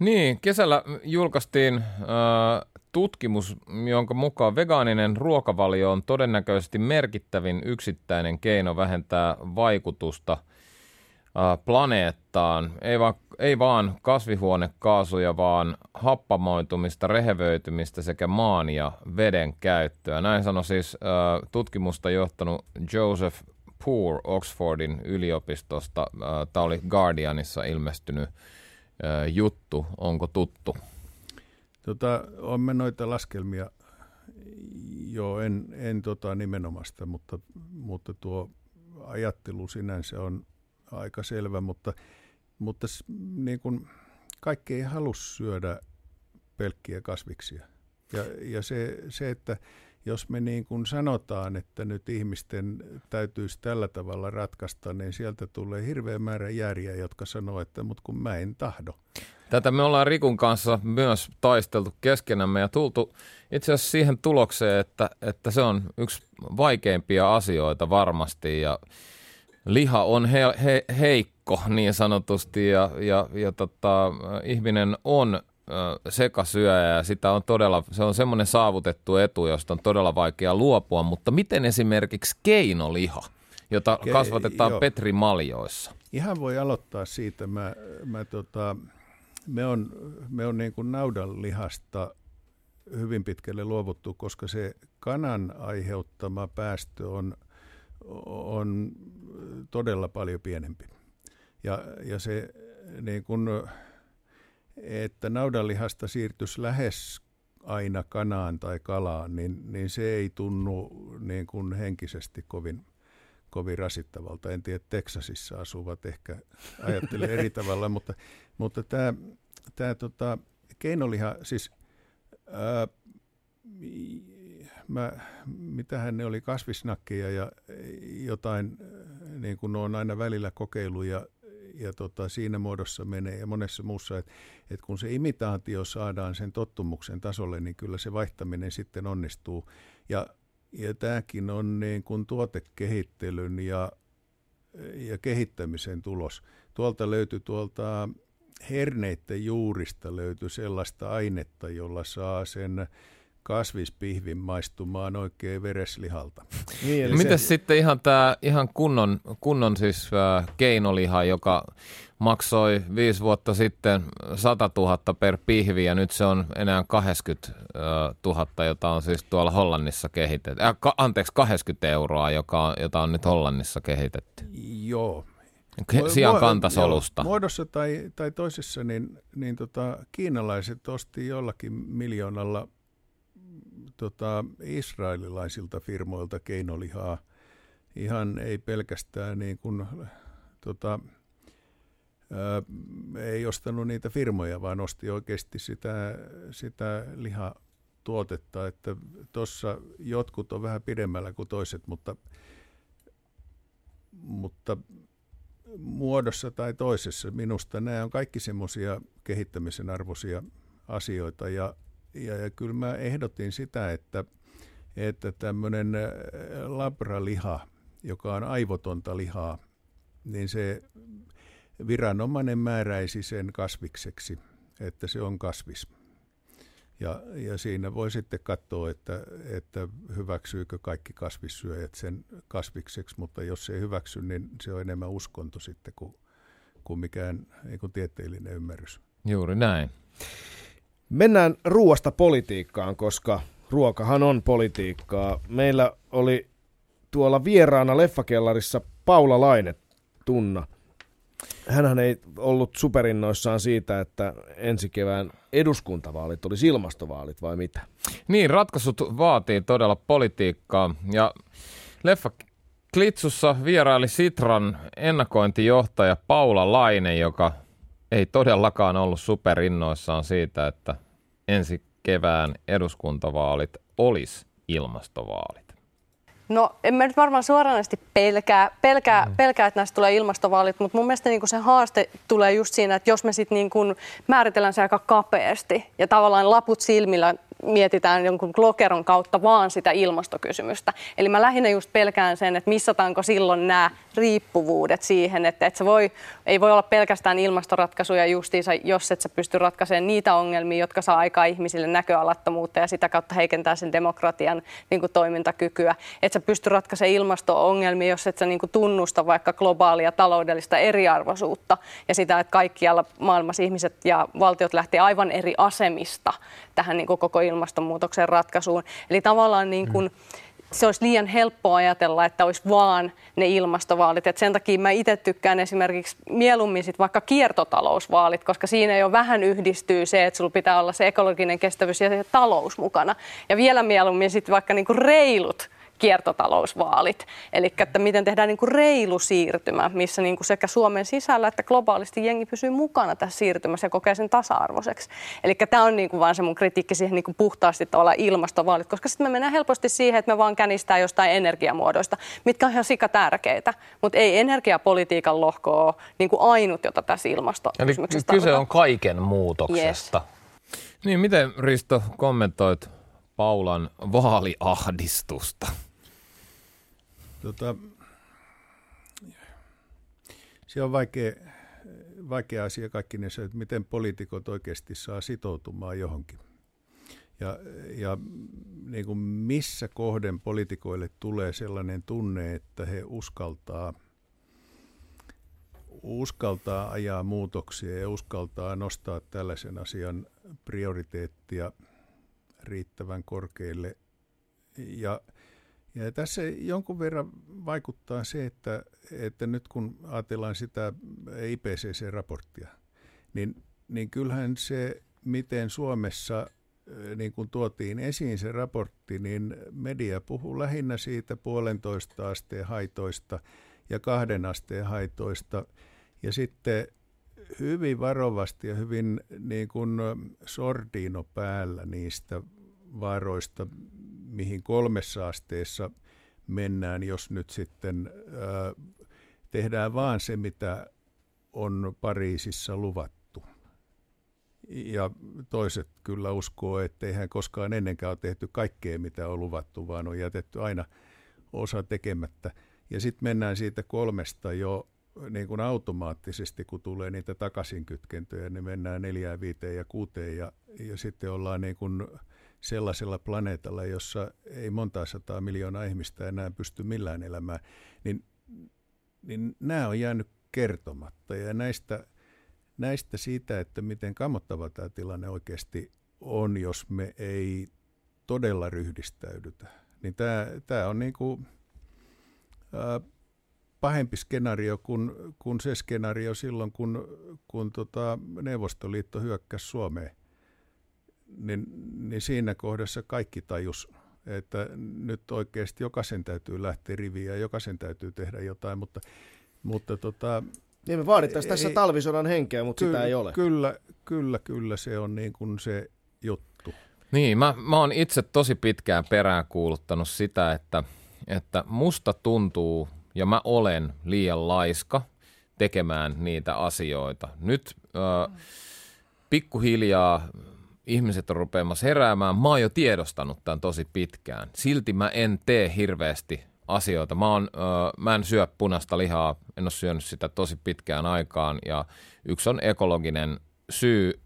Niin, kesällä julkaistiin äh, tutkimus, jonka mukaan vegaaninen ruokavalio on todennäköisesti merkittävin yksittäinen keino vähentää vaikutusta äh, planeettaan. Ei vaan, ei vaan kasvihuonekaasuja, vaan happamoitumista, rehevöitymistä sekä maan ja veden käyttöä. Näin sanoi siis äh, tutkimusta johtanut Joseph Poor Oxfordin yliopistosta. Tämä oli Guardianissa ilmestynyt juttu. Onko tuttu? Tota, on me noita laskelmia, joo, en, en tota nimenomasta, mutta, mutta tuo ajattelu sinänsä on aika selvä, mutta, mutta niin kun, kaikki ei halua syödä pelkkiä kasviksia. Ja, ja se, se, että jos me niin kuin sanotaan, että nyt ihmisten täytyisi tällä tavalla ratkaista, niin sieltä tulee hirveä määrä järjiä, jotka sanoo, että mut kun mä en tahdo. Tätä me ollaan Rikun kanssa myös taisteltu keskenämme ja tultu itse asiassa siihen tulokseen, että, että se on yksi vaikeimpia asioita varmasti ja liha on he, he, heikko niin sanotusti ja, ja, ja tota, ihminen on sekasyöjä ja sitä on todella, se on semmoinen saavutettu etu, josta on todella vaikea luopua, mutta miten esimerkiksi keinoliha, jota Ke- kasvatetaan joo. petrimaljoissa? Ihan voi aloittaa siitä. Mä, mä tota, me on, me on niin kuin naudanlihasta hyvin pitkälle luovuttu, koska se kanan aiheuttama päästö on, on todella paljon pienempi. Ja, ja se niin kuin, että naudanlihasta siirtyisi lähes aina kanaan tai kalaan, niin, niin se ei tunnu niin kuin henkisesti kovin, kovin rasittavalta. En tiedä, Teksasissa asuvat ehkä ajattelee eri tavalla, mutta, mutta tämä, tämä tota, keinoliha, siis ää, mä, mitähän ne oli, kasvisnakkeja ja jotain, niin kuin on aina välillä kokeiluja ja tota, siinä muodossa menee ja monessa muussa, että et kun se imitaatio saadaan sen tottumuksen tasolle, niin kyllä se vaihtaminen sitten onnistuu. Ja, ja tämäkin on niin kuin tuotekehittelyn ja, ja kehittämisen tulos. Tuolta löytyi tuolta herneiden juurista löytyi sellaista ainetta, jolla saa sen kasvispihvin maistumaan oikein vereslihalta. Niin, eli Miten se, sitten ihan tämä ihan kunnon, kunnon siis äh, keinoliha, joka maksoi viisi vuotta sitten 100 000 per pihvi ja nyt se on enää 80 000, jota on siis tuolla Hollannissa kehitetty. Äh, ka- anteeksi, 80 euroa, joka, jota on nyt Hollannissa kehitetty. Joo. Sian Mu- kantasolusta. Joo, muodossa tai, tai toisessa, niin, niin tota, kiinalaiset osti jollakin miljoonalla tota, israelilaisilta firmoilta keinolihaa. Ihan ei pelkästään niin kuin, tota, ää, ei ostanut niitä firmoja, vaan osti oikeasti sitä, sitä lihatuotetta. Että tuossa jotkut on vähän pidemmällä kuin toiset, mutta, mutta muodossa tai toisessa. Minusta nämä on kaikki semmoisia kehittämisen arvoisia asioita ja, ja, ja kyllä mä ehdotin sitä, että, että tämmöinen äh, labraliha, joka on aivotonta lihaa, niin se viranomainen määräisi sen kasvikseksi, että se on kasvis. Ja, ja siinä voi sitten katsoa, että, että hyväksyykö kaikki kasvissyöjät sen kasvikseksi, mutta jos ei hyväksy, niin se on enemmän uskonto sitten kuin, kuin mikään ei kuin tieteellinen ymmärrys. Juuri näin. Mennään ruoasta politiikkaan, koska ruokahan on politiikkaa. Meillä oli tuolla vieraana leffakellarissa Paula Laine tunna. Hänhän ei ollut superinnoissaan siitä, että ensi kevään eduskuntavaalit olisi ilmastovaalit vai mitä? Niin, ratkaisut vaatii todella politiikkaa. Ja leffa Klitsussa vieraili Sitran ennakointijohtaja Paula Laine, joka ei todellakaan ollut superinnoissaan siitä, että ensi kevään eduskuntavaalit olisi ilmastovaalit. No en mä nyt varmaan suoranaisesti pelkää, pelkää, Mm. pelkää että näistä tulee ilmastovaalit, mutta mun mielestä niin se haaste tulee just siinä, että jos me sitten niin määritellään se aika kapeasti ja tavallaan laput silmillä mietitään jonkun lokeron kautta vaan sitä ilmastokysymystä. Eli mä lähinnä just pelkään sen, että missataanko silloin nämä riippuvuudet siihen, että et se voi, ei voi olla pelkästään ilmastoratkaisuja justiinsa, jos et sä pysty ratkaisemaan niitä ongelmia, jotka saa aikaa ihmisille näköalattomuutta ja sitä kautta heikentää sen demokratian niin kuin, toimintakykyä. Et sä pysty ratkaisemaan ilmasto-ongelmia, jos et sä niin kuin, tunnusta vaikka globaalia taloudellista eriarvoisuutta ja sitä, että kaikkialla maailmassa ihmiset ja valtiot lähtee aivan eri asemista tähän niin kuin, koko ilmastonmuutoksen ratkaisuun. Eli tavallaan niin kuin, se olisi liian helppoa ajatella, että olisi vaan ne ilmastovaalit. Et sen takia mä itse tykkään esimerkiksi mieluummin sit vaikka kiertotalousvaalit, koska siinä jo vähän yhdistyy se, että sulla pitää olla se ekologinen kestävyys ja se talous mukana. Ja vielä mieluummin sitten vaikka niinku reilut kiertotalousvaalit. Eli että miten tehdään niin kuin reilu siirtymä, missä niin kuin sekä Suomen sisällä että globaalisti jengi pysyy mukana tässä siirtymässä ja kokee sen tasa-arvoiseksi. Eli tämä on niin kuin vaan se mun kritiikki siihen niin kuin puhtaasti tavallaan ilmastovaalit, koska sitten me mennään helposti siihen, että me vaan känistää jostain energiamuodoista, mitkä on ihan sika tärkeitä, mutta ei energiapolitiikan lohko ole niin kuin ainut, jota tässä Eli ilmastokysymyksessä kyse tarvitaan. on kaiken muutoksesta. Niin, miten Risto kommentoit Paulan vaaliahdistusta? Tota, se on vaikea, vaikea asia kaikki ne, että miten poliitikot oikeasti saa sitoutumaan johonkin. Ja, ja niin kuin missä kohden poliitikoille tulee sellainen tunne, että he uskaltaa, uskaltaa ajaa muutoksia ja uskaltaa nostaa tällaisen asian prioriteettia riittävän korkealle. Ja, ja tässä jonkun verran vaikuttaa se, että, että nyt kun ajatellaan sitä IPCC-raporttia, niin, niin kyllähän se, miten Suomessa niin kuin tuotiin esiin se raportti, niin media puhuu lähinnä siitä puolentoista asteen haitoista ja kahden asteen haitoista. Ja sitten hyvin varovasti ja hyvin niin kuin sordiino päällä niistä vaaroista, mihin kolmessa asteessa mennään, jos nyt sitten ää, tehdään vaan se, mitä on Pariisissa luvattu. Ja toiset kyllä uskoo, että eihän koskaan ennenkään ole tehty kaikkea, mitä on luvattu, vaan on jätetty aina osa tekemättä. Ja sitten mennään siitä kolmesta jo niin kuin automaattisesti, kun tulee niitä takaisinkytkentöjä, niin mennään neljään, viiteen ja kuuteen ja, ja sitten ollaan niin kuin sellaisella planeetalla, jossa ei monta sataa miljoonaa ihmistä enää pysty millään elämään, niin, niin nämä on jäänyt kertomatta. Ja näistä, näistä siitä, että miten kammottava tämä tilanne oikeasti on, jos me ei todella ryhdistäydytä, niin tämä, tämä on niin kuin, ää, pahempi skenaario kuin, kuin se skenaario silloin, kun, kun tota Neuvostoliitto hyökkäsi Suomeen. Niin, niin siinä kohdassa kaikki tajus, että nyt oikeasti jokaisen täytyy lähteä riviin ja jokaisen täytyy tehdä jotain, mutta, mutta tota, niin me vaadittaisiin tässä talvisodan henkeä, mutta kyllä, sitä ei ole. Kyllä, kyllä, kyllä se on niin kuin se juttu. Niin, mä, mä oon itse tosi pitkään perään kuuluttanut sitä, että, että musta tuntuu ja mä olen liian laiska tekemään niitä asioita. Nyt äh, pikkuhiljaa ihmiset on rupeamassa heräämään. Mä oon jo tiedostanut tämän tosi pitkään. Silti mä en tee hirveästi asioita. Mä, oon, äh, mä en syö punaista lihaa, en ole syönyt sitä tosi pitkään aikaan ja yksi on ekologinen syy.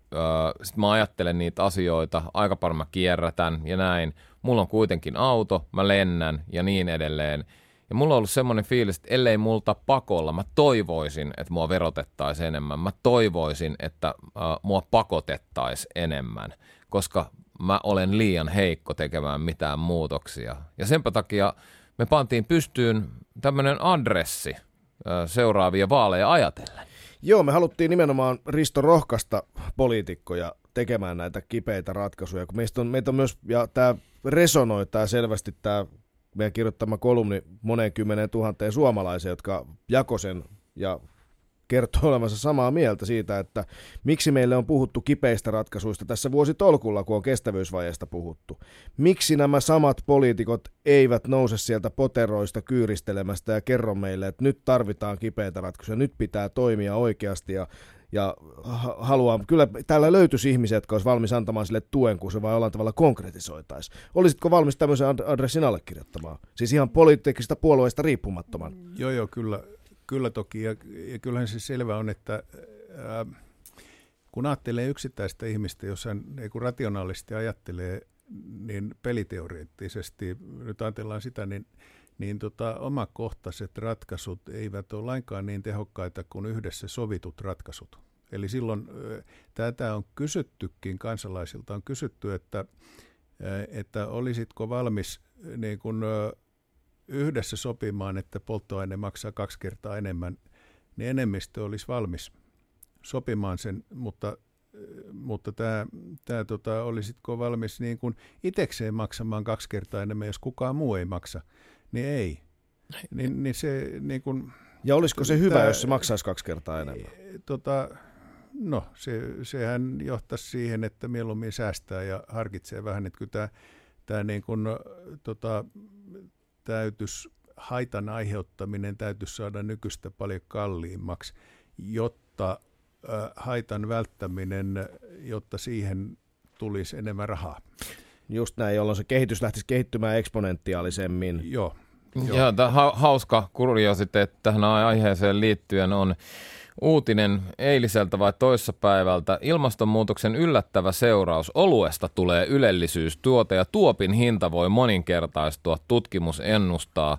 Sitten mä ajattelen niitä asioita, aika paljon mä kierrätän ja näin. Mulla on kuitenkin auto, mä lennän ja niin edelleen. Ja mulla on ollut semmoinen fiilis, että ellei multa pakolla, mä toivoisin, että mua verotettaisiin enemmän. Mä toivoisin, että äh, mua pakotettaisiin enemmän, koska mä olen liian heikko tekemään mitään muutoksia. Ja senpä takia me pantiin pystyyn tämmöinen adressi äh, seuraavia vaaleja ajatellen. Joo, me haluttiin nimenomaan Risto rohkaista poliitikkoja tekemään näitä kipeitä ratkaisuja, kun meistä on, meitä on myös, ja tämä resonoi tämä selvästi tämä meidän kirjoittama kolumni moneen kymmeneen tuhanteen suomalaiseen, jotka jakosen ja kertoo olevansa samaa mieltä siitä, että miksi meille on puhuttu kipeistä ratkaisuista tässä vuositolkulla, kun on kestävyysvajeesta puhuttu. Miksi nämä samat poliitikot eivät nouse sieltä poteroista kyyristelemästä ja kerro meille, että nyt tarvitaan kipeitä ratkaisuja, nyt pitää toimia oikeasti ja ja haluan, kyllä täällä löytyisi ihmisiä, jotka olisi valmis antamaan sille tuen, kun se vaan jollain tavalla konkretisoitaisiin. Olisitko valmis tämmöisen adressin allekirjoittamaan? Siis ihan poliittisista puolueista riippumattoman. Joo, joo, kyllä, kyllä toki. Ja, ja kyllähän se selvä on, että ää, kun ajattelee yksittäistä ihmistä, jos hän ei kun rationaalisesti ajattelee, niin peliteoreettisesti, nyt ajatellaan sitä, niin niin tota, omakohtaiset ratkaisut eivät ole lainkaan niin tehokkaita kuin yhdessä sovitut ratkaisut. Eli silloin tätä on kysyttykin kansalaisilta, on kysytty, että, että olisitko valmis niin kun, yhdessä sopimaan, että polttoaine maksaa kaksi kertaa enemmän, niin enemmistö olisi valmis sopimaan sen, mutta mutta tämä, tämä tota, olisitko valmis niin kuin itsekseen maksamaan kaksi kertaa enemmän, jos kukaan muu ei maksa niin ei. Niin, niin se, niin kun, ja olisiko se hyvä, tämä, jos se maksaisi kaksi kertaa enemmän? Tota, no, se, sehän johtaisi siihen, että mieluummin säästää ja harkitsee vähän, että kyllä tämä, tämä niin kun, tota, täytys, haitan aiheuttaminen täytyisi saada nykyistä paljon kalliimmaksi, jotta haitan välttäminen, jotta siihen tulisi enemmän rahaa. Just näin, jolloin se kehitys lähtisi kehittymään eksponentiaalisemmin. Joo. Joo. Ja tämä ha- hauska kuriositeetti tähän aiheeseen liittyen on uutinen eiliseltä vai toissapäivältä. Ilmastonmuutoksen yllättävä seuraus oluesta tulee ylellisyystuote ja tuopin hinta voi moninkertaistua, tutkimus ennustaa.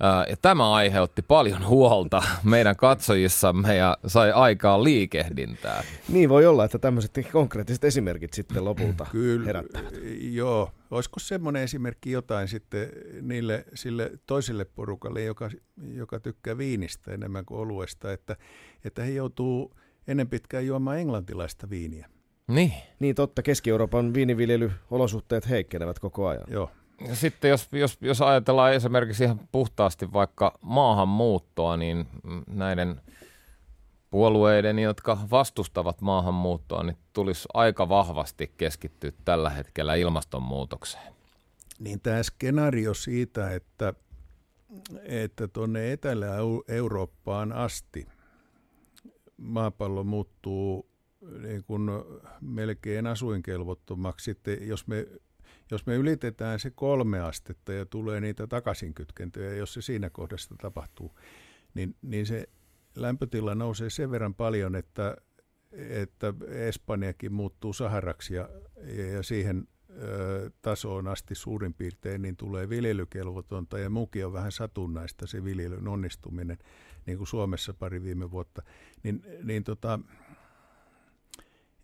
Ja tämä aiheutti paljon huolta meidän katsojissamme ja sai aikaa liikehdintää. Niin voi olla, että tämmöiset konkreettiset esimerkit sitten lopulta Kyllä, herättävät. Joo. Olisiko semmoinen esimerkki jotain sitten niille sille toiselle porukalle, joka, joka tykkää viinistä enemmän kuin oluesta, että, että he joutuu ennen pitkään juomaan englantilaista viiniä. Niin. Niin totta, Keski-Euroopan viiniviljelyolosuhteet heikkenevät koko ajan. Joo. Ja sitten jos, jos, jos ajatellaan esimerkiksi ihan puhtaasti vaikka maahanmuuttoa, niin näiden puolueiden, jotka vastustavat maahanmuuttoa, niin tulisi aika vahvasti keskittyä tällä hetkellä ilmastonmuutokseen. Niin tämä skenaario siitä, että että tuonne Etelä-Eurooppaan asti maapallo muuttuu niin kuin melkein asuinkelvottomaksi. Sitten jos me jos me ylitetään se kolme astetta ja tulee niitä takaisinkytkentöjä, jos se siinä kohdassa tapahtuu, niin, niin se lämpötila nousee sen verran paljon, että, että Espanjakin muuttuu Saharaksi ja, ja siihen tasoon asti suurin piirtein, niin tulee viljelykelvotonta ja muukin on vähän satunnaista se viljelyn onnistuminen, niin kuin Suomessa pari viime vuotta. Niin, niin tota,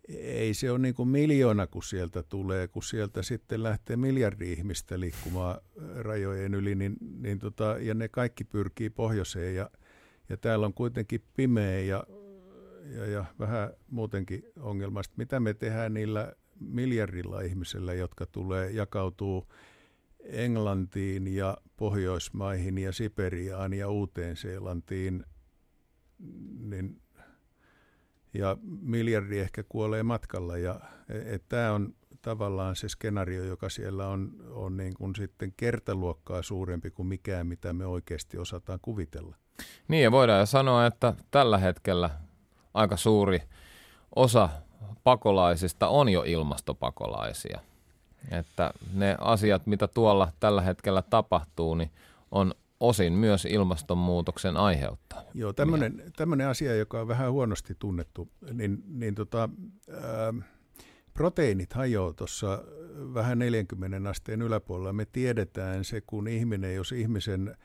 ei se ole niin kuin miljoona, kun sieltä tulee, kun sieltä sitten lähtee miljardi ihmistä liikkumaan rajojen yli, niin, niin tota, ja ne kaikki pyrkii pohjoiseen ja, ja täällä on kuitenkin pimeä ja, ja, ja vähän muutenkin ongelmasta. Mitä me tehdään niillä miljardilla ihmisellä, jotka tulee, jakautuu Englantiin ja Pohjoismaihin ja Siperiaan ja Uuteen-Seelantiin, niin ja miljardi ehkä kuolee matkalla. Ja e, tämä on tavallaan se skenaario, joka siellä on, on niin kuin sitten kertaluokkaa suurempi kuin mikään, mitä me oikeasti osataan kuvitella. Niin ja voidaan jo sanoa, että tällä hetkellä aika suuri osa pakolaisista on jo ilmastopakolaisia. Että ne asiat, mitä tuolla tällä hetkellä tapahtuu, niin on osin myös ilmastonmuutoksen aiheuttaa. Joo, tämmöinen asia, joka on vähän huonosti tunnettu, niin, niin tota, ää, proteiinit hajoaa tuossa vähän 40 asteen yläpuolella. Me tiedetään se, kun ihminen, jos ihmisen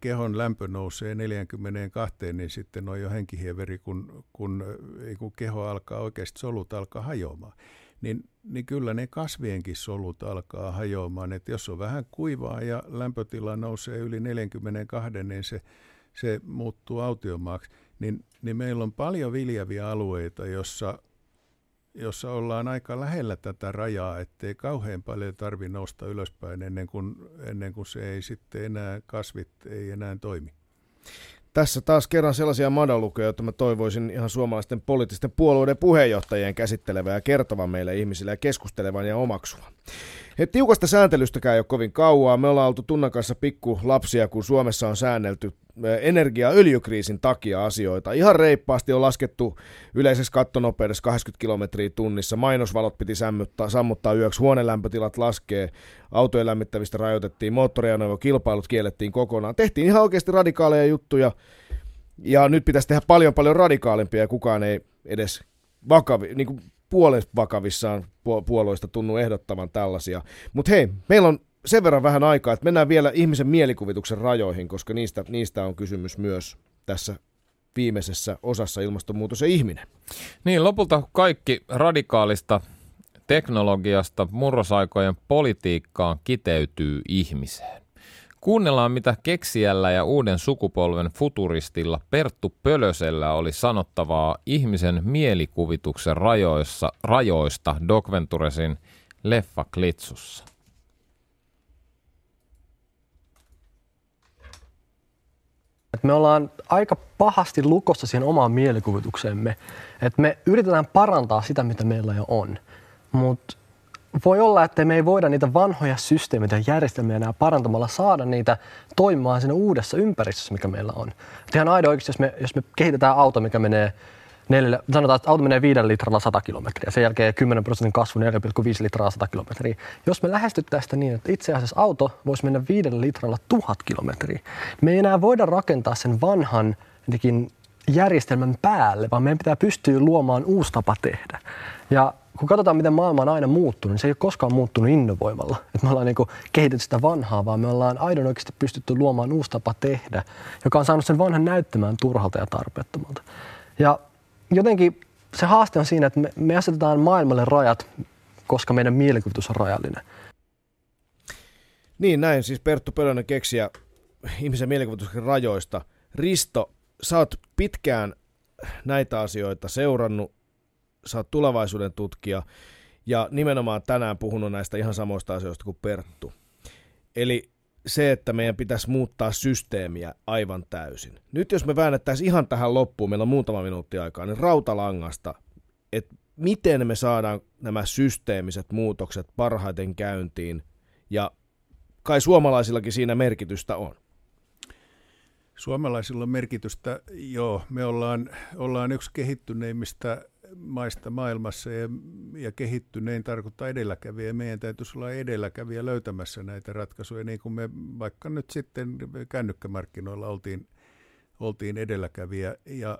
kehon lämpö nousee 42, niin sitten on jo henkihieveri, kun, kun, kun keho alkaa oikeasti, solut alkaa hajoamaan. Niin, niin kyllä ne kasvienkin solut alkaa hajoamaan. että jos on vähän kuivaa ja lämpötila nousee yli 42, niin se, se muuttuu autiomaaksi. Niin, niin meillä on paljon viljäviä alueita, jossa jossa ollaan aika lähellä tätä rajaa, ettei kauhean paljon tarvi nousta ylöspäin ennen kuin, ennen kuin se ei sitten enää, kasvit ei enää toimi. Tässä taas kerran sellaisia madalukuja, joita mä toivoisin ihan suomalaisten poliittisten puolueiden puheenjohtajien käsittelevän ja kertovan meille ihmisille ja keskustelevan ja omaksuvan. He, tiukasta sääntelystäkään ei ole kovin kauaa. Me ollaan oltu Tunnan kanssa pikku lapsia, kun Suomessa on säännelty energia- öljykriisin takia asioita. Ihan reippaasti on laskettu yleisessä kattonopeudessa 80 kilometriä tunnissa. Mainosvalot piti sammuttaa, sammuttaa yöksi, huonelämpötilat laskee, autojen lämmittävistä rajoitettiin, moottoriajoneuvo-kilpailut kiellettiin kokonaan. Tehtiin ihan oikeasti radikaaleja juttuja, ja nyt pitäisi tehdä paljon paljon radikaalimpia, ja kukaan ei edes vakavi, niin kuin puolen vakavissaan puolueista tunnu ehdottavan tällaisia. Mutta hei, meillä on sen verran vähän aikaa, että mennään vielä ihmisen mielikuvituksen rajoihin, koska niistä, niistä on kysymys myös tässä viimeisessä osassa ilmastonmuutos ja ihminen. Niin, lopulta kaikki radikaalista teknologiasta murrosaikojen politiikkaan kiteytyy ihmiseen. Kuunnellaan, mitä keksijällä ja uuden sukupolven futuristilla Perttu Pölösellä oli sanottavaa ihmisen mielikuvituksen rajoissa, rajoista Doc Venturesin leffa Klitsussa. Et me ollaan aika pahasti lukossa siihen omaan mielikuvitukseemme. Et me yritetään parantaa sitä, mitä meillä jo on. Mutta voi olla, että me ei voida niitä vanhoja systeemejä ja järjestelmiä enää parantamalla saada niitä toimimaan siinä uudessa ympäristössä, mikä meillä on. Et ihan aido oikeasti, jos me, jos me kehitetään auto, mikä menee neljälle, sanotaan, että auto menee 5 litralla 100 kilometriä, sen jälkeen 10 prosentin kasvu 4,5 litraa 100 kilometriä. Jos me lähestyttäisiin sitä niin, että itse asiassa auto voisi mennä 5 litralla 1000 kilometriä, me ei enää voida rakentaa sen vanhan järjestelmän päälle, vaan meidän pitää pystyä luomaan uusi tapa tehdä. Ja kun katsotaan, miten maailma on aina muuttunut, niin se ei ole koskaan muuttunut innovoimalla. Että me ollaan niin kehitetty sitä vanhaa, vaan me ollaan aidon oikeasti pystytty luomaan uusi tapa tehdä, joka on saanut sen vanhan näyttämään turhalta ja tarpeettomalta. Ja jotenkin se haaste on siinä, että me, me asetetaan maailmalle rajat, koska meidän mielikuvitus on rajallinen. Niin, näin siis Perttu Pölönen keksiä ihmisen mielikuvituksen rajoista. Risto, sä oot pitkään näitä asioita seurannut, sä oot tulevaisuuden tutkija ja nimenomaan tänään puhunut näistä ihan samoista asioista kuin Perttu. Eli se, että meidän pitäisi muuttaa systeemiä aivan täysin. Nyt jos me väännettäisiin ihan tähän loppuun, meillä on muutama minuutti aikaa, niin rautalangasta, että miten me saadaan nämä systeemiset muutokset parhaiten käyntiin, ja kai suomalaisillakin siinä merkitystä on. Suomalaisilla on merkitystä, joo. Me ollaan, ollaan yksi kehittyneimmistä maista maailmassa ja, ja kehittynein tarkoittaa edelläkävijä. Meidän täytyisi olla edelläkävijä löytämässä näitä ratkaisuja, niin kuin me vaikka nyt sitten kännykkämarkkinoilla oltiin, oltiin edelläkävijä. Ja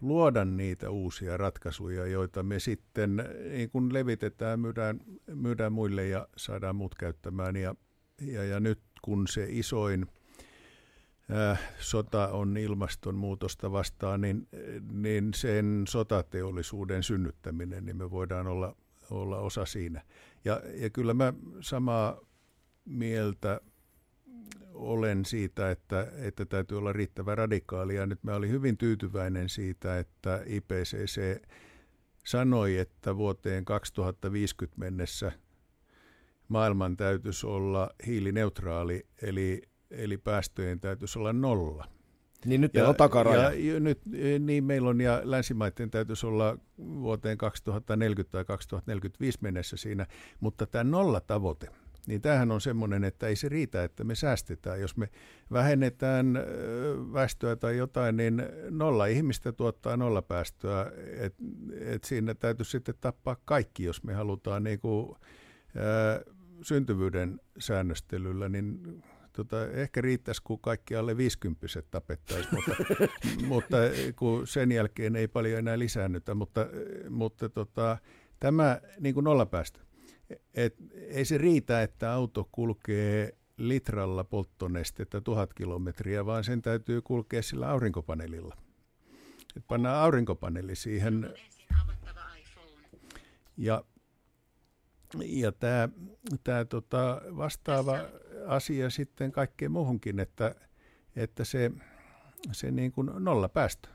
luoda niitä uusia ratkaisuja, joita me sitten niin kun levitetään, myydään, myydään muille ja saadaan muut käyttämään. Ja, ja, ja nyt kun se isoin sota on ilmastonmuutosta vastaan, niin, niin sen sotateollisuuden synnyttäminen, niin me voidaan olla, olla osa siinä. Ja, ja kyllä mä samaa mieltä olen siitä, että, että täytyy olla riittävän radikaalia. Nyt mä olin hyvin tyytyväinen siitä, että IPCC sanoi, että vuoteen 2050 mennessä maailman täytyisi olla hiilineutraali, eli, eli päästöjen täytyisi olla nolla. Niin nyt meillä on takaraja. Ja, ja nyt, niin meillä on, ja länsimaiden täytyisi olla vuoteen 2040 tai 2045 mennessä siinä, mutta tämä nolla tavoite – niin tämähän on semmoinen, että ei se riitä, että me säästetään. Jos me vähennetään väestöä tai jotain, niin nolla ihmistä tuottaa nolla päästöä. Et, et siinä täytyy sitten tappaa kaikki, jos me halutaan niin kuin, ää, syntyvyyden säännöstelyllä, niin tota, ehkä riittäisi, kun kaikki alle 50 tapettaisiin, mutta, mutta kun sen jälkeen ei paljon enää lisäännytä, mutta, mutta tota, tämä niin kuin nollapäästö, et ei se riitä, että auto kulkee litralla polttonestettä tuhat kilometriä, vaan sen täytyy kulkea sillä aurinkopaneelilla. Et pannaan aurinkopaneeli siihen. Ja, ja tämä tää tota vastaava asia sitten kaikkeen muuhunkin, että, että se, se niin kuin nolla päästö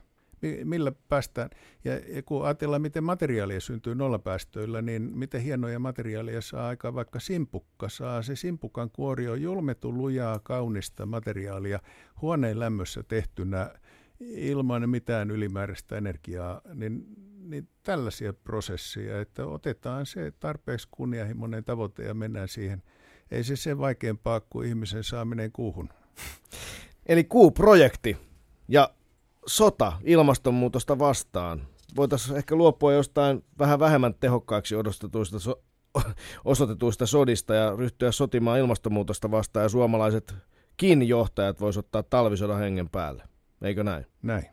millä päästään. Ja, kun ajatellaan, miten materiaalia syntyy nollapäästöillä, niin miten hienoja materiaalia saa aika vaikka simpukka saa. Se simpukan kuori on julmettu lujaa, kaunista materiaalia huoneen lämmössä tehtynä ilman mitään ylimääräistä energiaa, niin, niin tällaisia prosesseja, että otetaan se tarpeeksi kunnianhimoinen tavoite ja mennään siihen. Ei se se vaikeampaa kuin ihmisen saaminen kuuhun. Eli kuuprojekti. Ja sota ilmastonmuutosta vastaan. Voitaisiin ehkä luopua jostain vähän vähemmän tehokkaaksi odotetuista so- osoitetuista sodista ja ryhtyä sotimaan ilmastonmuutosta vastaan ja suomalaisetkin johtajat voisivat ottaa talvisodan hengen päälle. Eikö näin? Näin.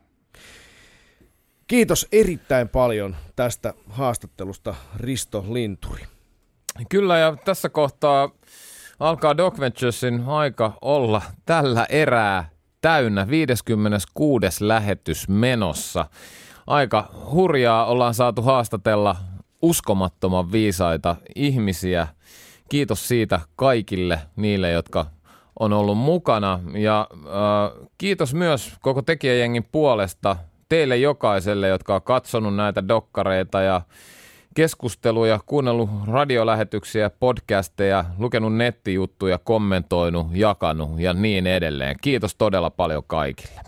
Kiitos erittäin paljon tästä haastattelusta Risto Linturi. Kyllä ja tässä kohtaa alkaa Doc Venturesin aika olla tällä erää täynnä. 56. lähetys menossa. Aika hurjaa ollaan saatu haastatella uskomattoman viisaita ihmisiä. Kiitos siitä kaikille niille, jotka on ollut mukana. Ja äh, kiitos myös koko tekijäjengin puolesta teille jokaiselle, jotka on katsonut näitä dokkareita ja keskusteluja, kuunnellut radiolähetyksiä, podcasteja, lukenut nettijuttuja, kommentoinut, jakanut ja niin edelleen. Kiitos todella paljon kaikille.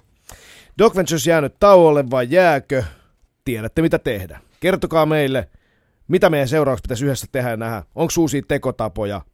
Doc Ventures jäänyt tauolle vai jääkö? Tiedätte mitä tehdä. Kertokaa meille, mitä meidän seuraavaksi pitäisi yhdessä tehdä ja nähdä. Onko uusia tekotapoja,